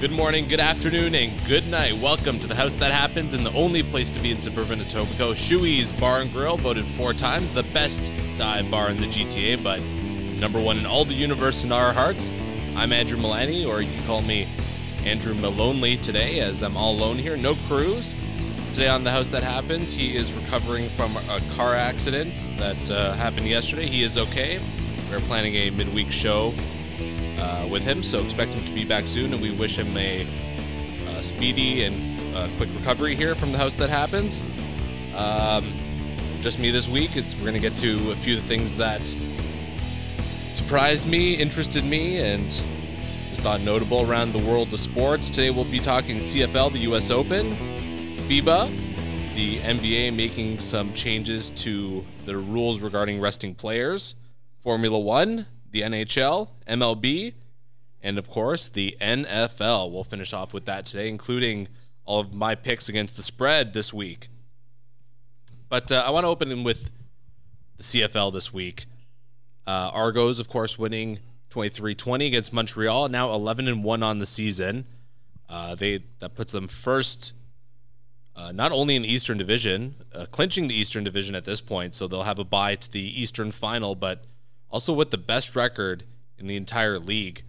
Good morning, good afternoon, and good night. Welcome to the house that happens and the only place to be in suburban Etobicoke. Shoey's Bar and Grill, voted four times the best dive bar in the GTA, but it's number one in all the universe in our hearts. I'm Andrew Milani, or you can call me Andrew Malonely today, as I'm all alone here. No Cruz. Today on the house that happens, he is recovering from a car accident that uh, happened yesterday. He is okay. We're planning a midweek show uh, with him, so expect him to be back soon, and we wish him a uh, speedy and uh, quick recovery here from the house that happens. Um, just me this week. It's, we're going to get to a few of the things that surprised me, interested me, and just thought notable around the world of sports. Today we'll be talking CFL, the U.S. Open, FIBA, the NBA making some changes to the rules regarding resting players, Formula One, the NHL, MLB, and of course the NFL. We'll finish off with that today, including all of my picks against the spread this week. But uh, I want to open with the CFL this week. Uh, Argos, of course, winning 23-20 against Montreal, now 11 and one on the season. Uh, they that puts them first, uh, not only in the Eastern Division, uh, clinching the Eastern Division at this point, so they'll have a bye to the Eastern Final, but also with the best record in the entire league.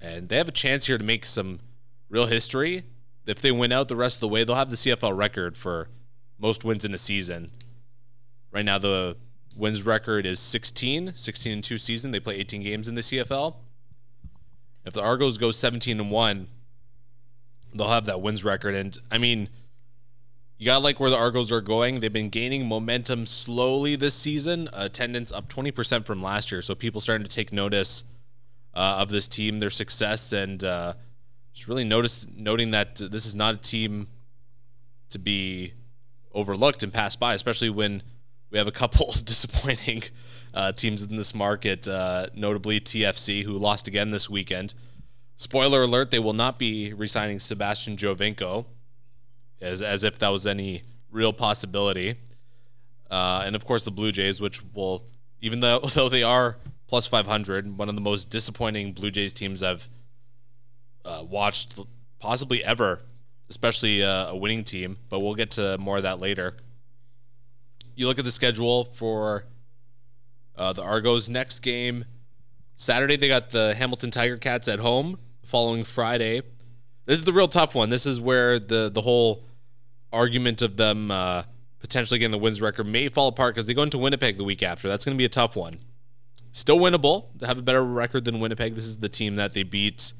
And they have a chance here to make some real history. If they win out the rest of the way, they'll have the CFL record for most wins in a season. Right now, the wins record is 16, 16 and 2 season. They play 18 games in the CFL. If the Argos go 17 and 1, they'll have that wins record. And I mean, you got to like where the Argos are going. They've been gaining momentum slowly this season. Attendance up 20% from last year. So people starting to take notice uh, of this team, their success, and uh, just really notice noting that this is not a team to be overlooked and passed by, especially when we have a couple disappointing uh, teams in this market, uh, notably TFC, who lost again this weekend. Spoiler alert: they will not be resigning Sebastian Giovinco as as if that was any real possibility. Uh, and of course, the Blue Jays, which will, even though though they are plus 500, one of the most disappointing Blue Jays teams I've uh, watched possibly ever, especially uh, a winning team. But we'll get to more of that later. You look at the schedule for uh, the Argos' next game. Saturday, they got the Hamilton Tiger Cats at home. Following Friday, this is the real tough one. This is where the the whole argument of them uh, potentially getting the wins record may fall apart because they go into Winnipeg the week after. That's going to be a tough one. Still winnable. They have a better record than Winnipeg. This is the team that they beat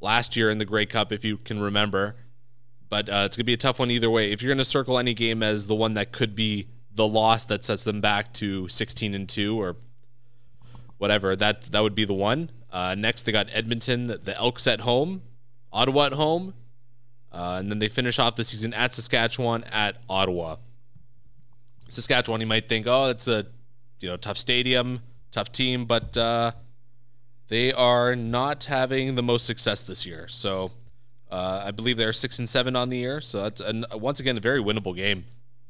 last year in the Grey Cup, if you can remember. But uh, it's going to be a tough one either way. If you're going to circle any game as the one that could be the loss that sets them back to 16 and two or whatever, that that would be the one. Uh, next, they got Edmonton, the Elks at home. Ottawa at home, uh, and then they finish off the season at Saskatchewan at Ottawa. Saskatchewan, you might think, oh, it's a you know tough stadium, tough team, but uh, they are not having the most success this year. So uh, I believe they're six and seven on the year. So that's an, once again a very winnable game.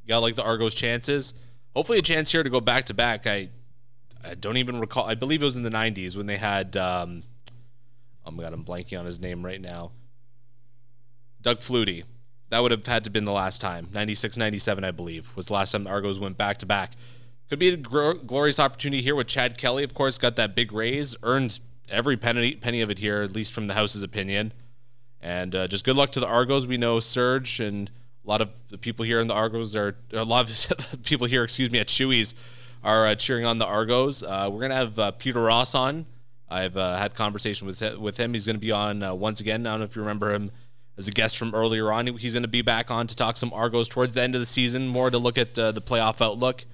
Got like the Argos' chances. Hopefully, a chance here to go back to back. I I don't even recall. I believe it was in the '90s when they had. Um, oh my god, I'm blanking on his name right now. Doug Flutie. That would have had to been the last time. 96, 97, I believe, was the last time the Argos went back to back. Could be a gr- glorious opportunity here with Chad Kelly, of course, got that big raise, earned every penny, penny of it here, at least from the House's opinion. And uh, just good luck to the Argos. We know Serge and a lot of the people here in the Argos are, a lot of people here, excuse me, at Shoey's are uh, cheering on the Argos. Uh, we're going to have uh, Peter Ross on I've uh, had conversation with with him. He's going to be on uh, once again. I don't know if you remember him as a guest from earlier on. He's going to be back on to talk some Argos towards the end of the season, more to look at uh, the playoff outlook.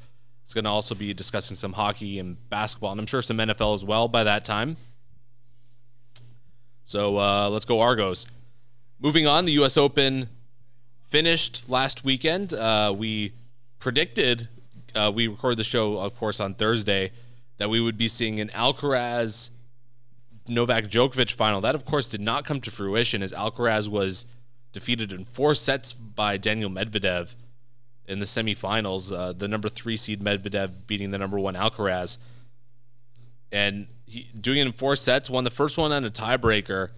He's going to also be discussing some hockey and basketball, and I'm sure some NFL as well by that time. So uh, let's go Argos. Moving on, the U.S. Open finished last weekend. Uh, we predicted uh, we recorded the show, of course, on Thursday that we would be seeing an Alcaraz Novak Djokovic final. That, of course, did not come to fruition as Alcaraz was defeated in four sets by Daniil Medvedev in the semifinals. Uh, the number three seed Medvedev beating the number one Alcaraz. And he, doing it in four sets, won the first one on a tiebreaker.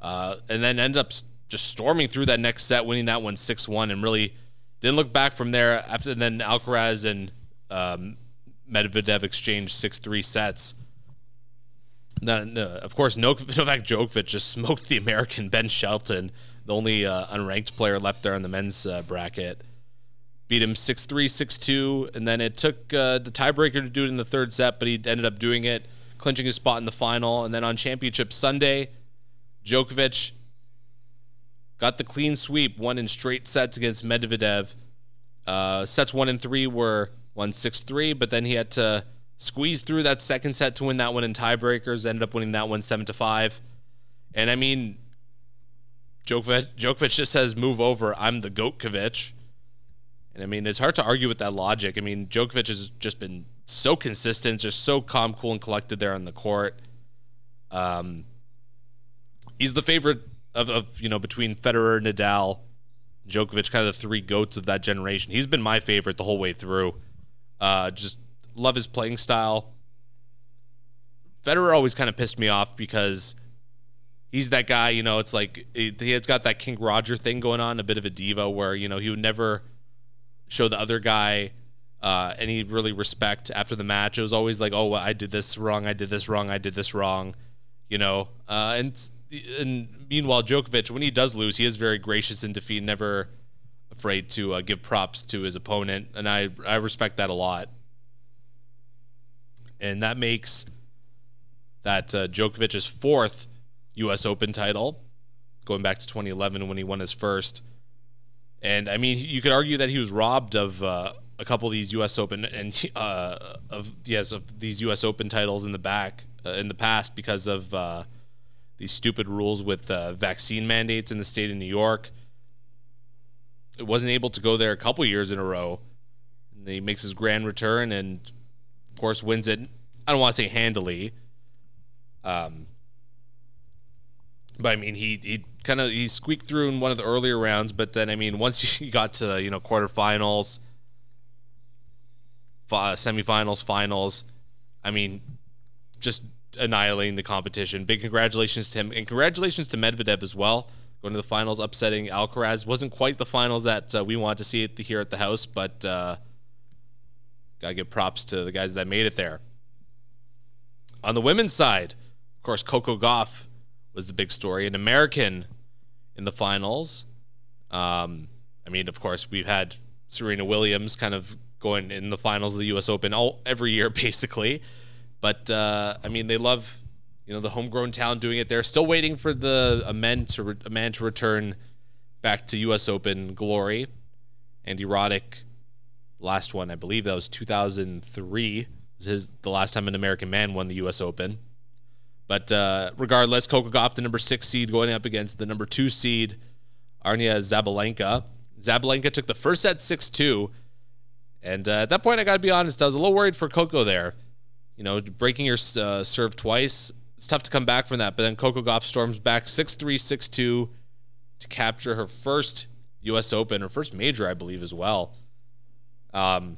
uh, and then ended up just storming through that next set, winning that one 6 1, and really didn't look back from there. After then, Alcaraz and um, Medvedev exchanged 6 3 sets. No, no, of course, Novak Djokovic just smoked the American Ben Shelton, the only uh, unranked player left there in the men's uh, bracket. Beat him 6 3, 6 2, and then it took uh, the tiebreaker to do it in the third set, but he ended up doing it, clinching his spot in the final. And then on Championship Sunday, Djokovic got the clean sweep, won in straight sets against Medvedev. Uh, sets one and three were 1 6 3, but then he had to squeezed through that second set to win that one in tiebreakers. Ended up winning that one seven to five. And I mean, Djokovic, Djokovic just says, "Move over. I'm the Goatkovic." And I mean, it's hard to argue with that logic. I mean, Djokovic has just been so consistent, just so calm, cool, and collected there on the court. Um, he's the favorite of, of you know between Federer, Nadal, Djokovic, kind of the three goats of that generation. He's been my favorite the whole way through. Uh, just love his playing style. Federer always kind of pissed me off because he's that guy, you know, it's like he has got that King Roger thing going on, a bit of a diva where, you know, he would never show the other guy uh, any really respect after the match. It was always like, oh, well, I did this wrong, I did this wrong, I did this wrong, you know. Uh, and and meanwhile, Djokovic, when he does lose, he is very gracious in defeat, never afraid to uh, give props to his opponent, and I I respect that a lot and that makes that uh, Djokovic's fourth U.S. Open title, going back to 2011 when he won his first. And I mean, you could argue that he was robbed of uh, a couple of these U.S. Open and uh, of yes of these U.S. Open titles in the back uh, in the past because of uh, these stupid rules with uh, vaccine mandates in the state of New York. It wasn't able to go there a couple years in a row. And he makes his grand return and of course, wins it. I don't want to say handily. Um, but I mean, he he kind of he squeaked through in one of the earlier rounds, but then I mean, once he got to you know quarterfinals, semifinals, finals, I mean, just annihilating the competition. Big congratulations to him, and congratulations to Medvedev as well. Going to the finals, upsetting Alcaraz. wasn't quite the finals that uh, we wanted to see it here at the house, but uh, Got to give props to the guys that made it there. On the women's side, of course, Coco Gauff was the big story, an American in the finals. Um, I mean, of course, we've had Serena Williams kind of going in the finals of the U.S. Open all every year, basically. But uh, I mean, they love you know the homegrown talent doing it. They're still waiting for the a men to re- a man to return back to U.S. Open glory. Andy Roddick last one, I believe that was 2003. Was his the last time an American man won the U.S. Open. But uh, regardless, Coco Gauff, the number six seed, going up against the number two seed, Aryna Sabalenka. Sabalenka took the first set 6 2. And uh, at that point, I got to be honest, I was a little worried for Coco there. You know, breaking your uh, serve twice, it's tough to come back from that. But then Coco Gauff storms back 6 3, 6 2 to capture her first U.S. Open, her first major, I believe, as well. Um,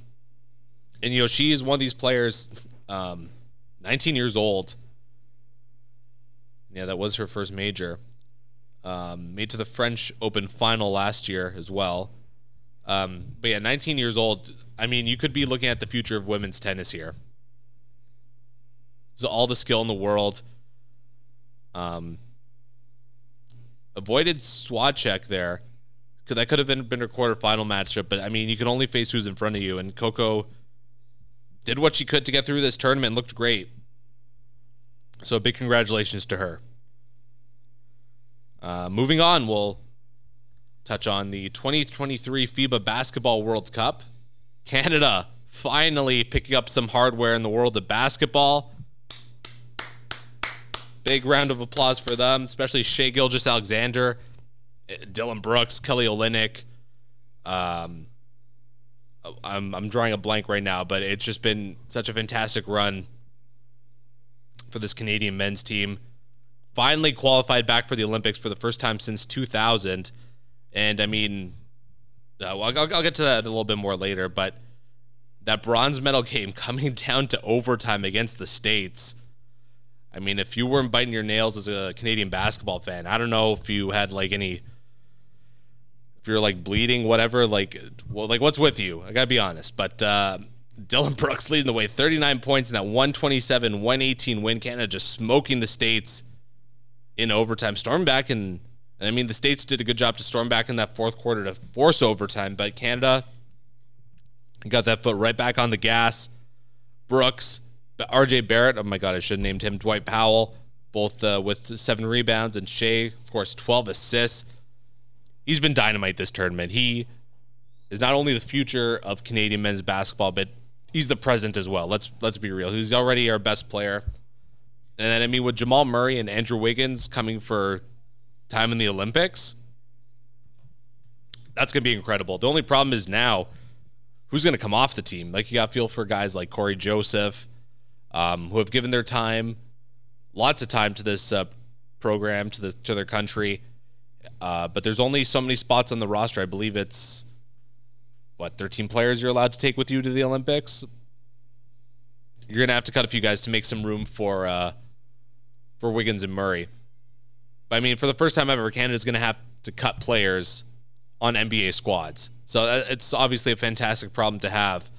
and you know she is one of these players, um, 19 years old. Yeah, that was her first major. Um, made to the French Open final last year as well. Um, but yeah, 19 years old. I mean, you could be looking at the future of women's tennis here. There's all the skill in the world. Um, avoided Swiatek there that could have been, been a quarterfinal matchup. But I mean, you can only face who's in front of you. And Coco did what she could to get through this tournament. Looked great. So big congratulations to her. Uh, moving on, we'll touch on the 2023 FIBA Basketball World Cup. Canada finally picking up some hardware in the world of basketball. Big round of applause for them, especially Shai Gilgeous-Alexander Dillon Brooks, Kelly Olynyk. Um, I'm I'm drawing a blank right now, but it's just been such a fantastic run for this Canadian men's team. Finally qualified back for the Olympics for the first time since 2000, and I mean, uh, I'll, I'll get to that a little bit more later. But that bronze medal game coming down to overtime against the states. I mean, if you weren't biting your nails as a Canadian basketball fan, I don't know if you had like any, you're like bleeding, whatever. Like, well, like what's with you? I gotta be honest. But uh, Dillon Brooks leading the way, 39 points in that 127, 118 win. Canada just smoking the states in overtime. Storm back and, and I mean the states did a good job to storm back in that fourth quarter to force overtime, but Canada got that foot right back on the gas. Brooks RJ Barrett, oh my God, I should have named him Dwight Powell, both uh, with seven rebounds, and Shai, of course, 12 assists. He's been dynamite this tournament. He is not only the future of Canadian men's basketball, but he's the present as well. Let's let's be real. He's already our best player. And then I mean with Jamal Murray and Andrew Wiggins coming for time in the Olympics, that's gonna be incredible. The only problem is now who's gonna come off the team. Like you got feel for guys like Cory Joseph, um, who have given their time, lots of time to this uh, program, to the to their country. Uh, but there's only so many spots on the roster. I believe it's what 13 players you're allowed to take with you to the Olympics. You're gonna have to cut a few guys to make some room for uh, for Wiggins and Murray. But I mean, for the first time ever, Canada's gonna have to cut players on NBA squads. So uh, it's obviously a fantastic problem to have.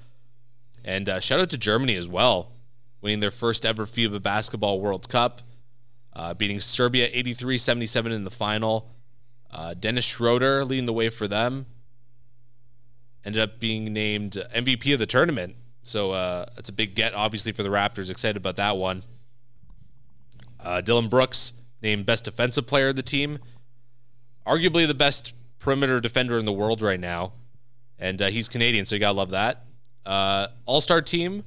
And uh, shout out to Germany as well winning their first ever FIBA Basketball World Cup, uh, beating Serbia 83 77 in the final. Uh, Dennis Schroeder leading the way for them. Ended up being named MVP of the tournament. So uh, it's a big get, obviously, for the Raptors. Excited about that one. Uh, Dillon Brooks named Best Defensive Player of the team. Arguably the best perimeter defender in the world right now. And uh, he's Canadian, so you got to love that. Uh, All Star team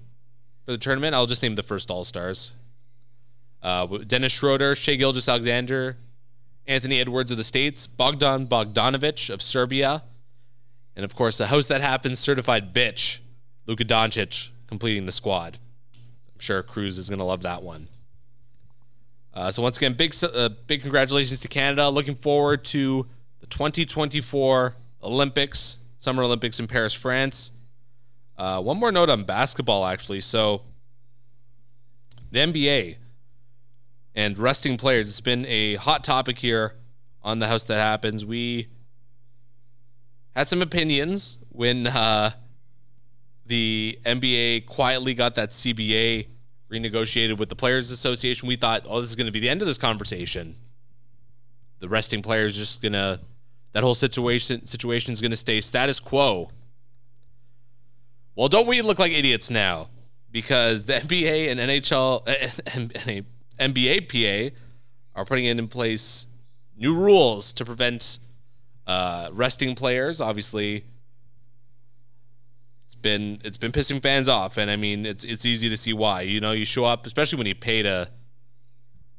for the tournament. I'll just name the first All Stars. Uh, Dennis Schroeder, Shai Gilgeous-Alexander, Anthony Edwards of the States, Bogdan Bogdanovic of Serbia, and of course, the host that happens certified bitch, Luka Doncic, completing the squad. I'm sure Cruz is going to love that one. Uh, so once again, big uh, big congratulations to Canada. Looking forward to the 2024 Olympics, Summer Olympics in Paris, France. Uh, one more note on basketball, actually. So, the NBA and resting players, it's been a hot topic here on the House That Happens. We had some opinions when uh, the NBA quietly got that CBA renegotiated with the Players Association. We thought, oh, this is going to be the end of this conversation. The resting players just going to, that whole situation situation is going to stay status quo well, don't we look like idiots now? Because the NBA and NHL and NBA PA are putting in place new rules to prevent uh, resting players. Obviously, it's been it's been pissing fans off, and I mean it's it's easy to see why. You know, you show up, especially when you pay to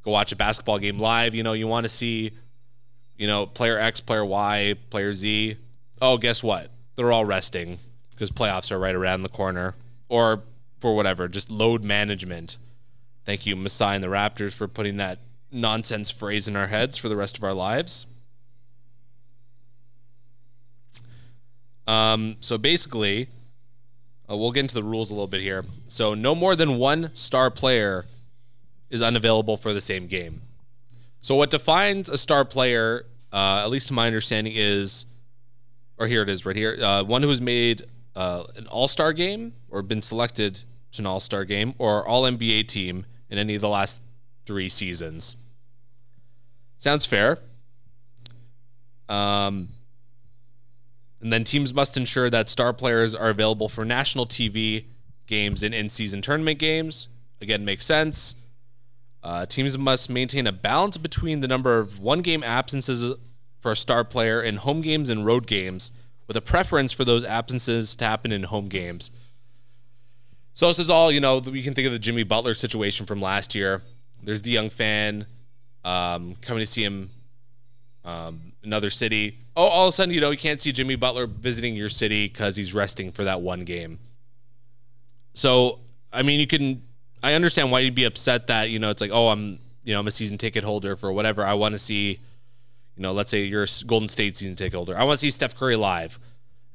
go watch a basketball game live. You know, you want to see, you know, player X, player Y, player Z. Oh, guess what? They're all resting because playoffs are right around the corner, or for whatever, just load management. Thank you, Masai and the Raptors, for putting that nonsense phrase in our heads for the rest of our lives. Um, so basically, uh, we'll get into the rules a little bit here. So no more than one star player is unavailable for the same game. So what defines a star player, uh, at least to my understanding, is, or here it is right here, uh, one who has made uh, an All Star game or been selected to an All Star game or All NBA team in any of the last three seasons. Sounds fair. Um, and then teams must ensure that star players are available for national TV games and in season tournament games. Again, makes sense. Uh, teams must maintain a balance between the number of one game absences for a star player in home games and road games with a preference for those absences to happen in home games. So this is all, you know, we can think of the Jimmy Butler situation from last year. There's the young fan um, coming to see him um, another city. Oh, all of a sudden, you know, you can't see Jimmy Butler visiting your city because he's resting for that one game. So, I mean, you can, I understand why you'd be upset that, you know, it's like, oh, I'm, you know, I'm a season ticket holder for whatever. I want to see you know, let's say you're a Golden State season ticket holder. I want to see Steph Curry live.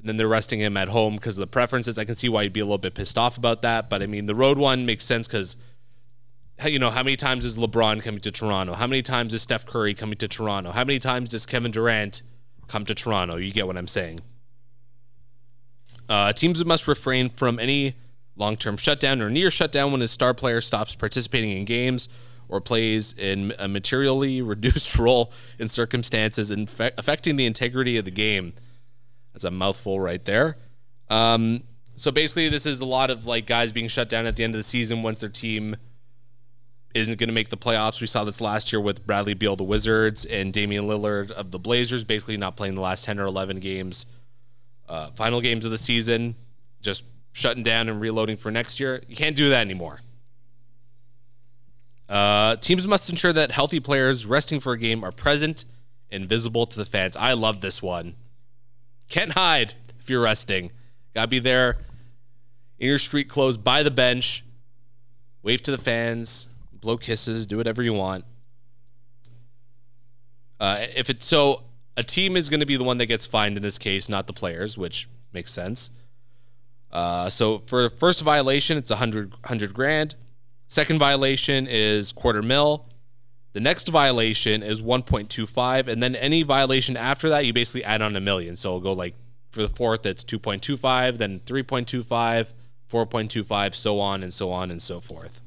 And then they're resting him at home because of the preferences. I can see why you'd be a little bit pissed off about that. But I mean, the road one makes sense because you know, how many times is LeBron coming to Toronto? How many times is Steph Curry coming to Toronto? How many times does Kevin Durant come to Toronto? You get what I'm saying. Uh, teams must refrain from any long term shutdown or near shutdown when a star player stops participating in games or plays in a materially reduced role in circumstances affecting the integrity of the game. That's a mouthful right there. Um, so basically, this is a lot of like guys being shut down at the end of the season once their team isn't going to make the playoffs. We saw this last year with Bradley Beal, the Wizards, and Damian Lillard of the Blazers, basically not playing the last 10 or 11 games, uh, final games of the season, just shutting down and reloading for next year. You can't do that anymore. Uh, teams must ensure that healthy players resting for a game are present and visible to the fans. I love this one. Can't hide if you're resting. Gotta be there in your street clothes by the bench. Wave to the fans, blow kisses, do whatever you want. Uh, if it's so, a team is going to be the one that gets fined in this case, not the players, which makes sense. Uh, so for first violation, it's a hundred hundred grand. Second violation is quarter mil. The next violation is 1.25, and then any violation after that, you basically add on a million. So it'll go like for the fourth, it's 2.25, then 3.25, 4.25, so on and so on and so forth.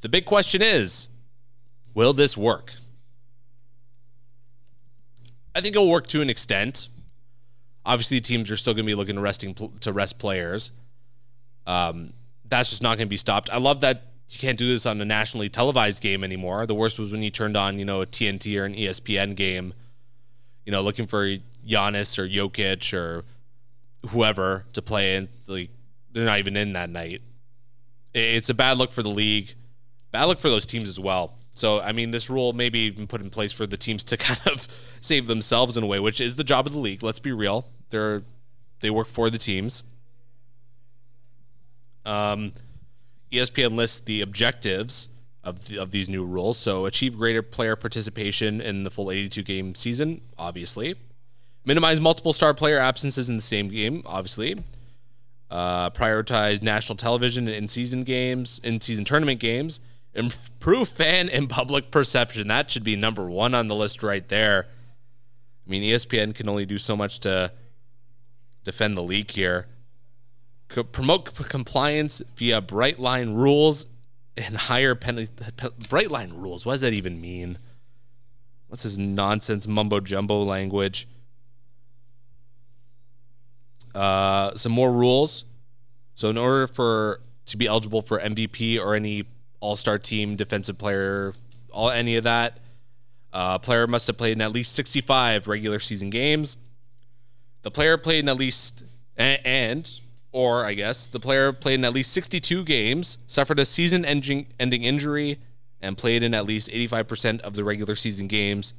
The big question is will this work? I think it'll work to an extent. Obviously, teams are still going to be looking to resting to rest players. Um, that's just not going to be stopped. I love that you can't do this on a nationally televised game anymore. The worst was when you turned on, you know, a TNT or an ESPN game, you know, looking for Giannis or Jokic or whoever to play, and like they're not even in that night. It's a bad look for the league bad look for those teams as well. So, I mean, this rule may be even put in place for the teams to kind of save themselves in a way, which is the job of the league. Let's be real; they're they work for the teams. Um, ESPN lists the objectives of the, of these new rules. So, achieve greater player participation in the full 82 game season, obviously. Minimize multiple star player absences in the same game, obviously. Uh, prioritize national television in season games, in season tournament games improve fan and public perception. That should be number one on the list right there. I mean, ESPN can only do so much to defend the league here. Promote compliance via bright line rules and higher penalty. Pe- bright line rules. What does that even mean? What's this nonsense mumbo jumbo language? Uh, some more rules. So, in order for to be eligible for MVP or any all Star team, defensive player, all any of that. Uh, player must have played in at least 65 regular season games. The player played in at least and, and or I guess the player played in at least 62 games, suffered a season ending injury, and played in at least 85% of the regular season games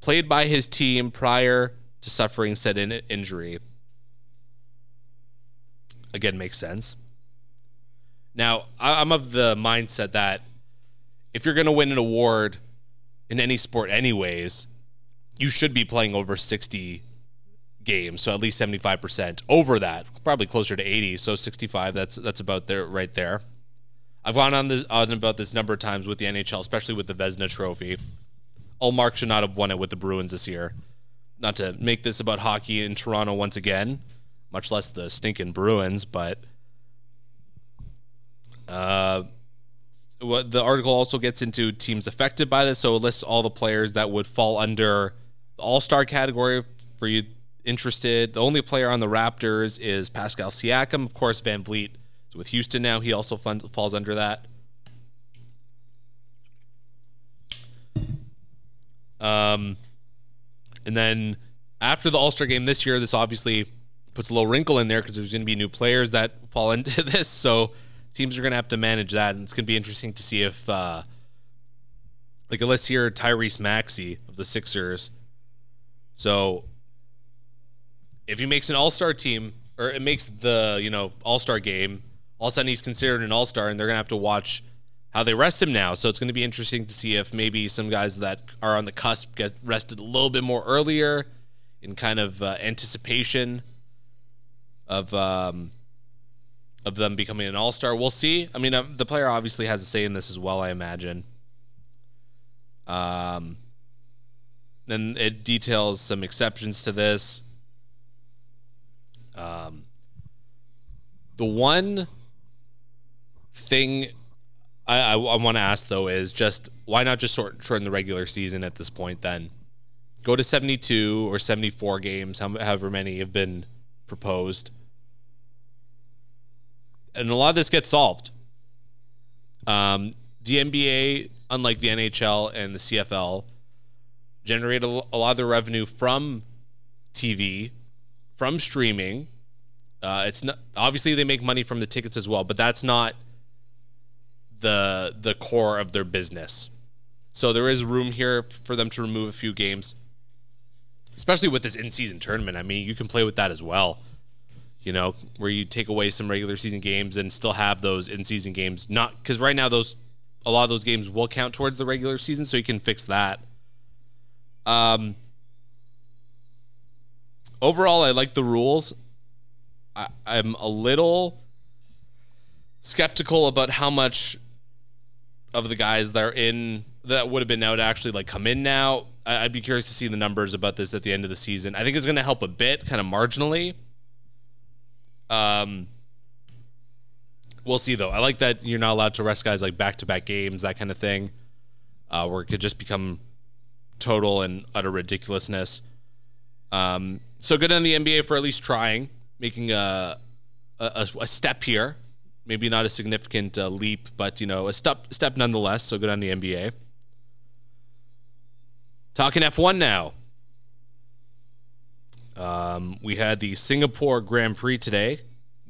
played by his team prior to suffering said injury. Again, makes sense. Now, I'm of the mindset that if you're going to win an award in any sport, anyways, you should be playing over 60 games, so at least 75%. Over that, probably closer to 80, so 65. That's that's about there, right there. I've gone on this on about this number of times with the NHL, especially with the Vezina Trophy. Ullmark should not have won it with the Bruins this year. Not to make this about hockey in Toronto once again, much less the stinking Bruins, but uh, what the article also gets into teams affected by this, so it lists all the players that would fall under the All Star category for you interested. The only player on the Raptors is Pascal Siakam. Of course, VanVleet is with Houston now. He also fun- falls under that. Um, and then after the All Star game this year, this obviously puts a little wrinkle in there because there's going to be new players that fall into this. So teams are going to have to manage that, and it's going to be interesting to see if, uh, like, let's hear Tyrese Maxey of the Sixers. So, if he makes an All Star team, or it makes the you know All Star game, all of a sudden he's considered an All Star, and they're to have to watch how they rest him now. So it's to be interesting to see if maybe some guys that are on the cusp get rested a little bit more earlier in kind of uh, anticipation of um, of them becoming an all star. We'll see. I mean, uh, the player obviously has a say in this as well, I imagine. Um, then it details some exceptions to this. Um, the one thing I, I, I want to ask though is just why not just short, shorten the regular season at this point? Then go to seventy two or seventy four games, however many have been proposed, and a lot of this gets solved. Um, the NBA, unlike the NHL and the CFL, generate a, a lot of their revenue from TV, from streaming. Uh, it's not obviously they make money from the tickets as well, but that's not the the core of their business. So there is room here for them to remove a few games, especially with this in-season tournament. I mean, you can play with that as well. You know, where you take away some regular season games and still have those in-season games. Not because right now those a lot of those games will count towards the regular season, so you can fix that. Um, overall, I like the rules. I, I'm a little skeptical about how much of the guys that are in that would have been out actually like come in now. I'd be curious to see the numbers about this at the end of the season. I think it's going to help a bit, kind of marginally. Um, we'll see though. I like that you're not allowed to rest guys like back to back games, that kind of thing, uh, where it could just become total and utter ridiculousness. Um, so good on the NBA for at least trying, making a a, a step here. Maybe not a significant uh, leap, but you know a step step nonetheless. So good on the NBA. Talking F1 now. Um, we had the Singapore Grand Prix today.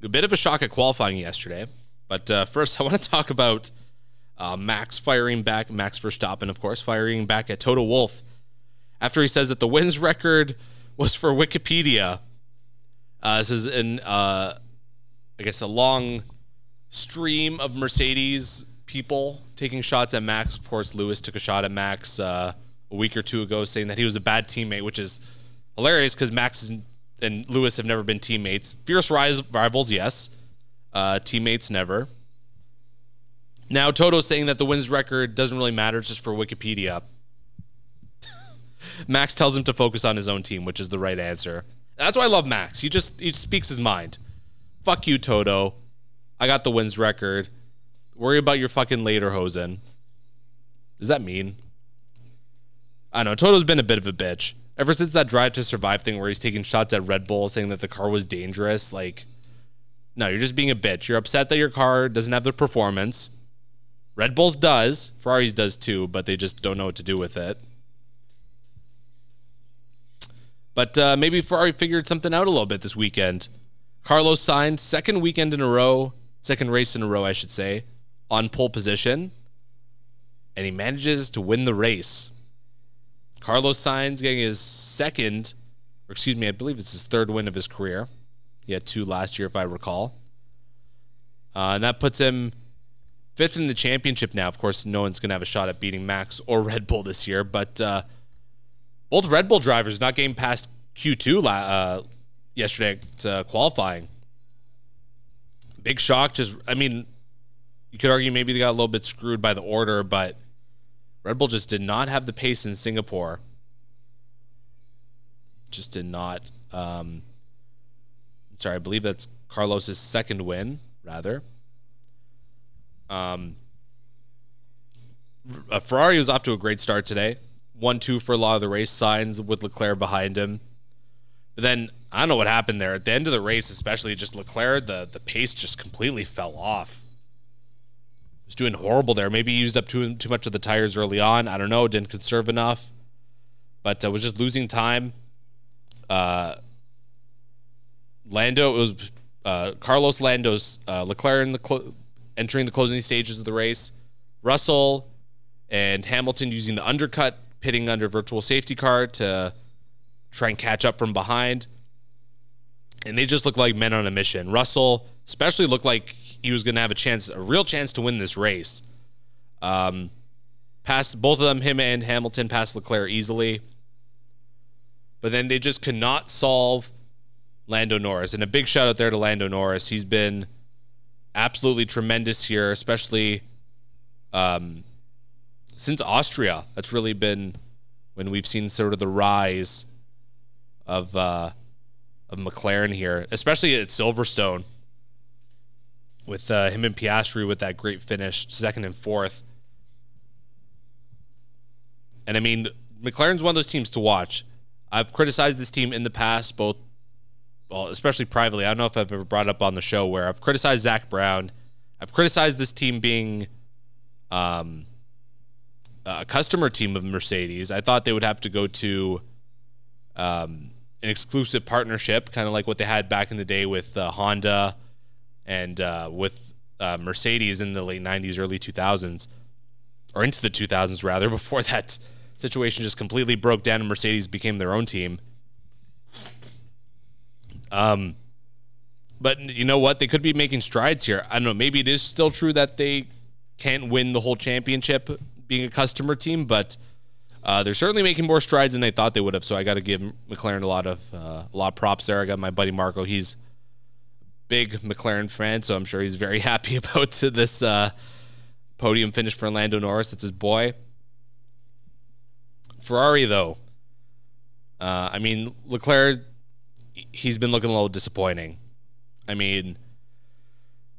A bit of a shock at qualifying yesterday, but uh, first I want to talk about uh, Max firing back, Max Verstappen, of course, firing back at Toto Wolff after he says that the wins record was for Wikipedia. Uh, this is an, uh, I guess, a long stream of Mercedes people taking shots at Max. Of course, Lewis took a shot at Max uh, a week or two ago, saying that he was a bad teammate, which is hilarious because Max and Lewis have never been teammates. Fierce rivals, yes. Uh, teammates, never. Now, Toto's saying that the wins record doesn't really matter, it's just for Wikipedia. Max tells him to focus on his own team, which is the right answer. That's why I love Max. He just he speaks his mind. Fuck you, Toto. I got the wins record. Worry about your fucking later hosen. Does that mean? I know. Toto's been a bit of a bitch. Ever since that drive to survive thing where he's taking shots at Red Bull saying that the car was dangerous, like, no, you're just being a bitch. You're upset that your car doesn't have the performance. Red Bull's does, Ferrari's does too, but they just don't know what to do with it. But uh, maybe Ferrari figured something out a little bit this weekend. Carlos Sainz second weekend in a row, second race in a row, I should say, on pole position, and he manages to win the race. Carlos Sainz getting his second, or excuse me, I believe it's his third win of his career. He had two last year, if I recall. Uh, and that puts him fifth in the championship now. Of course, no one's going to have a shot at beating Max or Red Bull this year, but uh, both Red Bull drivers not getting past Q2 uh, yesterday to qualifying. Big shock. Just, I mean, you could argue maybe they got a little bit screwed by the order, but Red Bull just did not have the pace in Singapore. Just did not. Um, sorry, I believe that's Carlos's second win, rather. Um, Ferrari was off to a great start today one two for a lot of the race Sainz with Leclerc behind him. But then I don't know what happened there at the end of the race, especially just Leclerc. The the pace just completely fell off. Was doing horrible there. Maybe he used up too too much of the tires early on. I don't know. Didn't conserve enough, but uh, was just losing time. Uh, Lando it was uh, Carlos Lando's uh, Leclerc in the entering the closing stages of the race. Russell and Hamilton using the undercut pitting under virtual safety car to try and catch up from behind. And they just look like men on a mission. Russell, especially, looked like he was going to have a chance, a real chance to win this race. Um, passed both of them, him and Hamilton, passed Leclerc easily. But then they just could not solve Lando Norris. And a big shout out there to Lando Norris. He's been absolutely tremendous here, especially um, since Austria. That's really been when we've seen sort of the rise of uh, of McLaren here, especially at Silverstone with uh, him and Piastri with that great finish, second and fourth. And I mean, McLaren's one of those teams to watch. I've criticized this team in the past, both, well, especially privately. I don't know if I've ever brought up on the show where I've criticized Zak Brown. I've criticized this team being um, a customer team of Mercedes. I thought they would have to go to um, an exclusive partnership, kind of like what they had back in the day with uh, Honda and uh, with uh, Mercedes in the late 90s, early 2000s, or into the 2000s rather, before that situation just completely broke down and Mercedes became their own team. Um, but you know what? They could be making strides here. I don't know. Maybe it is still true that they can't win the whole championship being a customer team, but uh, they're certainly making more strides than they thought they would have. So I got to give McLaren a lot of uh, a lot of props there. I got my buddy Marco. He's big McLaren fan, so I'm sure he's very happy about this uh, podium finish for Lando Norris. That's his boy. Ferrari, though, uh, I mean Leclerc, he's been looking a little disappointing. I mean,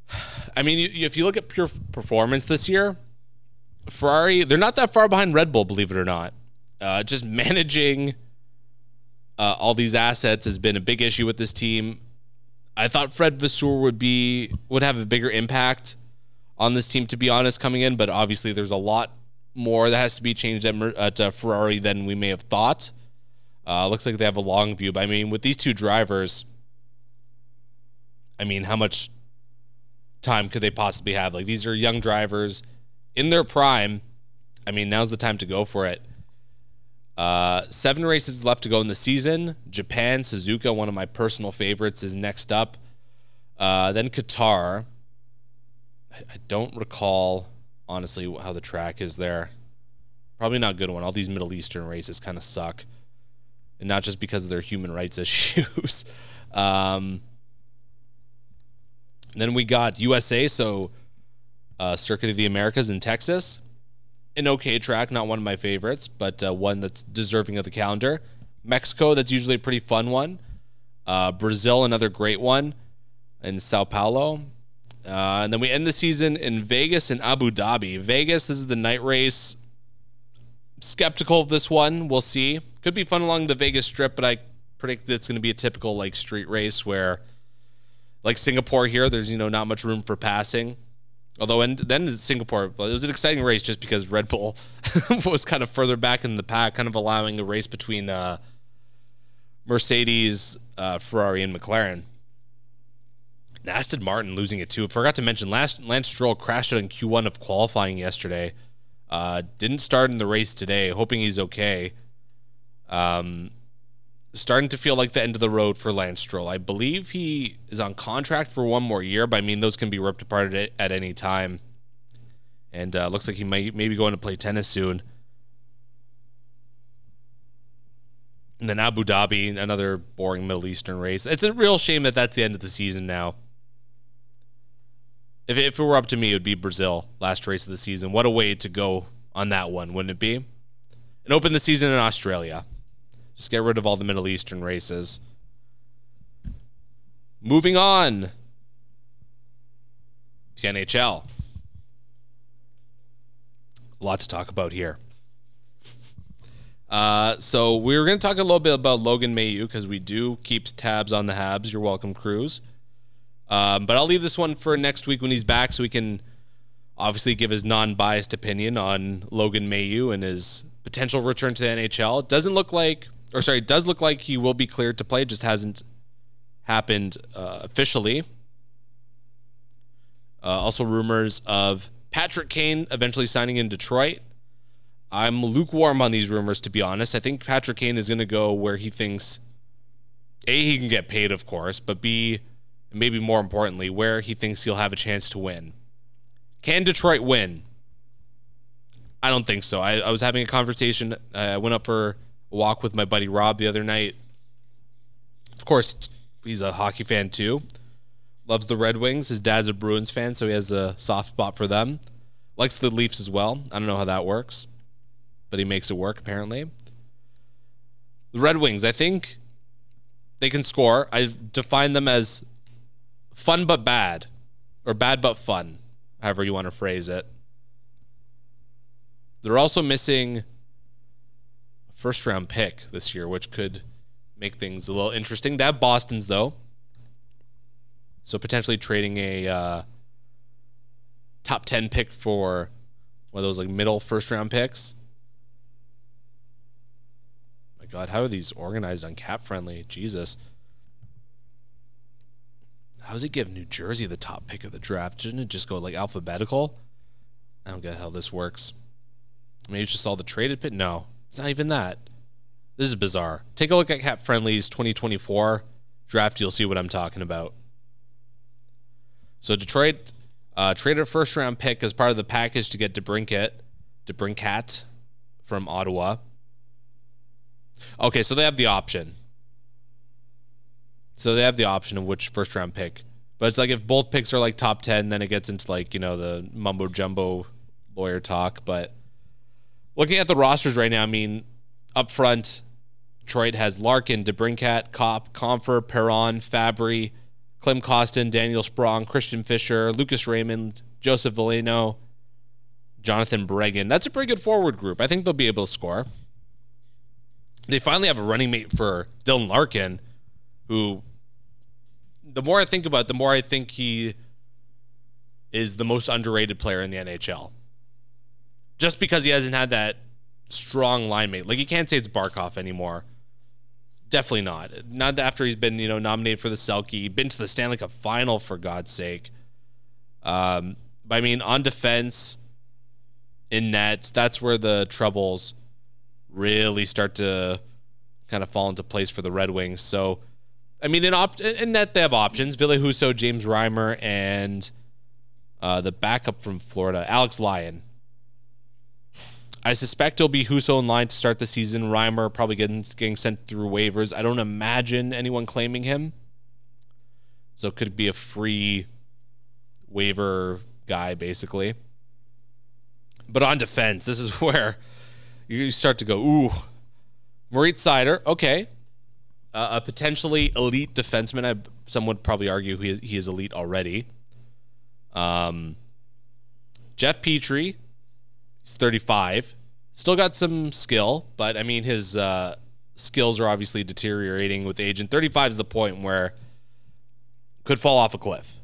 I mean, if you look at pure performance this year, Ferrari, they're not that far behind Red Bull, believe it or not. Uh, just managing uh, all these assets has been a big issue with this team. I thought Fred Vasseur would be would have a bigger impact on this team, to be honest, coming in. But obviously, there's a lot more that has to be changed at, uh, Ferrari than we may have thought. Uh, looks like they have a long view, but I mean, with these two drivers, I mean, how much time could they possibly have? Like, these are young drivers in their prime. I mean, now's the time to go for it. Uh, seven races left to go in the season. Japan, Suzuka, one of my personal favorites, is next up. Uh, then Qatar. I, I don't recall, honestly, how the track is there. Probably not a good one. All these Middle Eastern races kind of suck. And not just because of their human rights issues. um, then we got USA, so uh, Circuit of the Americas in Texas an okay track, not one of my favorites, but uh, one that's deserving of the calendar. Mexico, that's usually a pretty fun one. Uh, Brazil, another great one in Sao Paulo. Uh, and then we end the season in Vegas and Abu Dhabi. Vegas, this is the night race. Skeptical of this one. We'll see. Could be fun along the Vegas Strip, but I predict it's going to be a typical like street race where, like Singapore here, there's you know not much room for passing. Although, and then in Singapore, it was an exciting race just because Red Bull was kind of further back in the pack, kind of allowing a race between uh, Mercedes, uh, Ferrari, and McLaren. Aston Martin losing it too. Forgot to mention, last Lance Stroll crashed out in Q1 of qualifying yesterday. Uh, didn't start in the race today. Hoping he's okay. Um, starting to feel like the end of the road for Lance Stroll. I believe he is on contract for one more year, but I mean those can be ripped apart at, at any time. And uh, looks like he might maybe going to play tennis soon. And then Abu Dhabi, another boring Middle Eastern race. It's a real shame that that's the end of the season now. If, if it were up to me, it would be Brazil, last race of the season. What a way to go on that one, wouldn't it be? And open the season in Australia. Just get rid of all the Middle Eastern races. Moving on to NHL. A lot to talk about here. Uh, so we're going to talk a little bit about Logan Mailloux because we do keep tabs on the Habs. You're welcome, Cruz. Um, but I'll leave this one for next week when he's back so we can obviously give his non-biased opinion on Logan Mailloux and his potential return to the NHL. It doesn't look like or sorry, it does look like he will be cleared to play. just hasn't happened uh, officially. Uh, also, rumors of Patrick Kane eventually signing in Detroit. I'm lukewarm on these rumors, to be honest. I think Patrick Kane is going to go where he thinks A, he can get paid, of course, but B, maybe more importantly, where he thinks he'll have a chance to win. Can Detroit win? I don't think so. I, I was having a conversation. Uh, I went up for walk with my buddy Rob the other night. Of course, he's a hockey fan too. loves the Red Wings. His dad's a Bruins fan, so he has a soft spot for them. Likes the Leafs as well. I don't know how that works, but he makes it work apparently. The Red Wings, I think they can score. I define them as fun but bad, or bad but fun, however you want to phrase it. They're also missing first round pick this year, which could make things a little interesting. That Boston's though. So potentially trading a uh, top 10 pick for one of those like middle first round picks. My God, how are these organized on cap friendly? Jesus. How does it give New Jersey the top pick of the draft? Shouldn't it just go like alphabetical? I don't get how this works. Maybe it's just all the traded pick. No, it's not even that. This is bizarre. Take a look at Cap Friendly's 2024 draft. You'll see what I'm talking about. So Detroit uh, traded a first round pick as part of the package to get DeBrincat, DeBrincat from Ottawa. Okay, so they have the option. So they have the option of which first round pick. But it's like if both picks are like top 10, then it gets into like, you know, the mumbo jumbo lawyer talk. But looking at the rosters right now, I mean, up front, Detroit has Larkin, DeBrincat, Copp, Compher, Perron, Fabbri, Klim Kostin, Daniel Sprong, Christian Fischer, Lucas Raymond, Joseph Veleno, Jonatan Berggren. That's a pretty good forward group. I think they'll be able to score. They finally have a running mate for Dylan Larkin, who the more I think about it, the more I think he is the most underrated player in the NHL. Just because he hasn't had that strong line mate. Like you can't say it's Barkov anymore. Definitely not. Not after he's been, you know, nominated for the Selke, been to the Stanley Cup final for God's sake. Um, but I mean, on defense, in net, that's where the troubles really start to kind of fall into place for the Red Wings. So, I mean, in, op- in net, they have options: Ville Husso, James Reimer, and uh, the backup from Florida, Alex Lyon. I suspect it'll be Husso in line to start the season. Reimer probably getting getting sent through waivers. I don't imagine anyone claiming him. So it could be a free waiver guy, basically. But on defense, this is where you start to go, ooh. Moritz Seider, okay. Uh, a potentially elite defenseman. I, some would probably argue he, he is elite already. Um, Jeff Petry, He's 35. Still got some skill, but I mean, his uh, skills are obviously deteriorating with age. And 35 is the point where could fall off a cliff.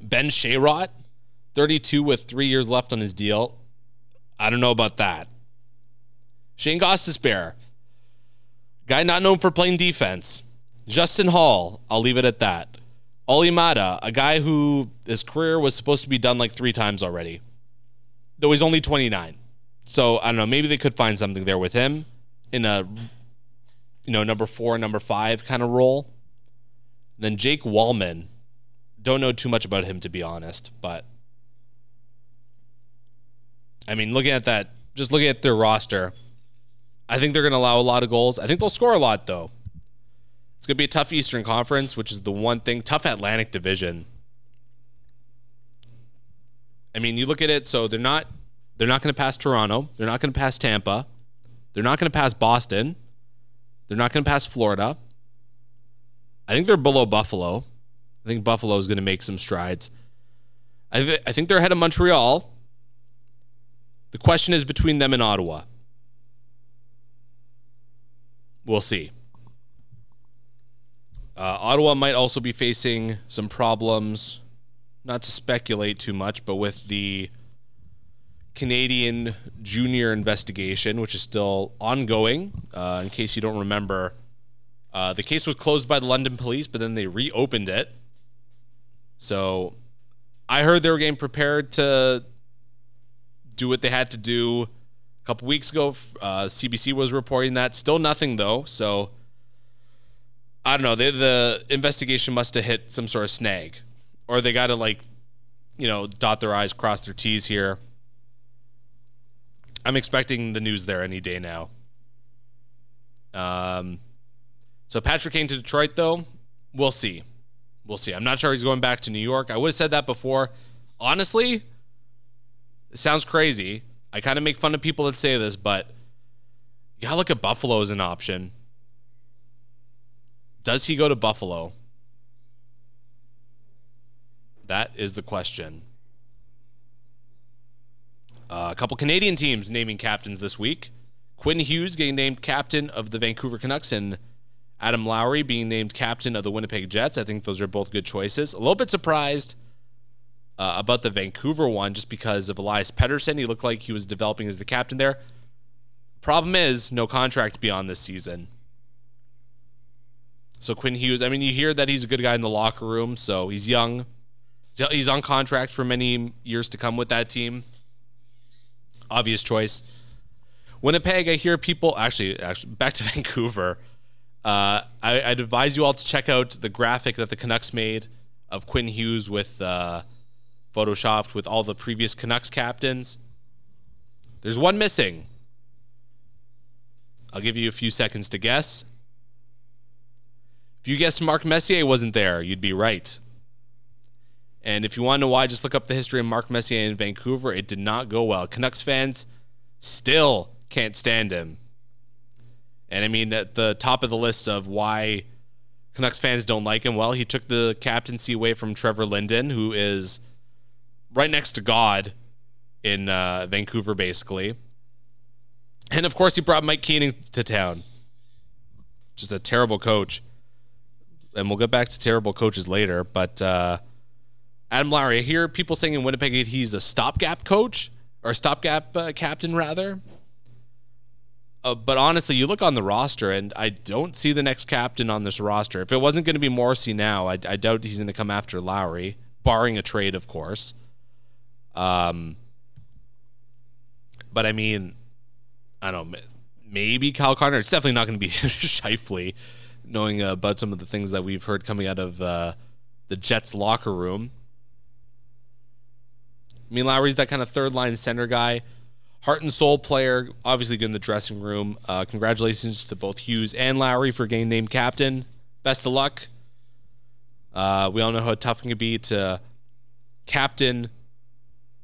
Ben Chiarot, 32 with three years left on his deal. I don't know about that. Shane Gostisbehere, guy not known for playing defense. Justin Holl, I'll leave it at that. Olli Maatta, a guy who his career was supposed to be done like three times already though he's only 29. So I don't know. Maybe they could find something there with him in a, you know, number four, number five kind of role. Then Jake Walman. Don't know too much about him to be honest, but I mean, looking at that, just looking at their roster, I think they're going to allow a lot of goals. I think they'll score a lot though. It's going to be a tough Eastern Conference, which is the one thing. Tough Atlantic Division. I mean, you look at it. So they're not they're not going to pass Toronto. They're not going to pass Tampa. They're not going to pass Boston. They're not going to pass Florida. I think they're below Buffalo. I think Buffalo is going to make some strides. I, th- I think they're ahead of Montreal. The question is between them and Ottawa. We'll see. Uh, Ottawa might also be facing some problems not to speculate too much, but with the Canadian junior investigation, which is still ongoing, uh, in case you don't remember, uh, the case was closed by the London police, but then they reopened it. So I heard they were getting prepared to do what they had to do a couple weeks ago. Uh, CBC was reporting that. Still nothing, though. So I don't know. They, the investigation must have hit some sort of snag or they got to like, you know, dot their I's, cross their T's here. I'm expecting the news there any day now. Um, so Patrick Kane to Detroit, though, we'll see. We'll see. I'm not sure he's going back to New York. I would have said that before. Honestly, it sounds crazy. I kind of make fun of people that say this, but you gotta look at Buffalo as an option. Does he go to Buffalo? That is the question. Uh, a couple Canadian teams naming captains this week. Quinn Hughes getting named captain of the Vancouver Canucks and Adam Lowry being named captain of the Winnipeg Jets. I think those are both good choices. A little bit surprised uh, about the Vancouver one just because of Elias Pettersson. He looked like he was developing as the captain there. Problem is, no contract beyond this season. So Quinn Hughes, I mean, you hear that he's a good guy in the locker room, so he's young. He's on contract for many years to come with that team. Obvious choice. Winnipeg, I hear people actually, actually back to Vancouver. Uh, I, would advise you all to check out the graphic that the Canucks made of Quinn Hughes with uh, photoshopped with all the previous Canucks captains. There's one missing. I'll give you a few seconds to guess. If you guessed Mark Messier wasn't there, you'd be right. And if you want to know why, just look up the history of Mark Messier in Vancouver. It did not go well. Canucks fans still can't stand him. And I mean, at the top of the list of why Canucks fans don't like him, well, he took the captaincy away from Trevor Linden, who is right next to God in uh, Vancouver, basically. And of course, he brought Mike Keenan to town. Just a terrible coach and we'll get back to terrible coaches later. But uh, Adam Lowry, I hear people saying in Winnipeg he's a stopgap coach or stopgap uh, captain, rather. Uh, but honestly, you look on the roster, and I don't see the next captain on this roster. If it wasn't going to be Morrissey now, I, I doubt he's going to come after Lowry, barring a trade, of course. Um, but I mean, I don't know. Maybe Kyle Connor. It's definitely not going to be Scheifele, knowing uh, about some of the things that we've heard coming out of uh, the Jets locker room. I mean, Lowry's that kind of third line center guy, heart and soul player, obviously good in the dressing room. Uh, congratulations to both Hughes and Lowry for getting named captain. Best of luck. Uh, we all know how tough it can be to captain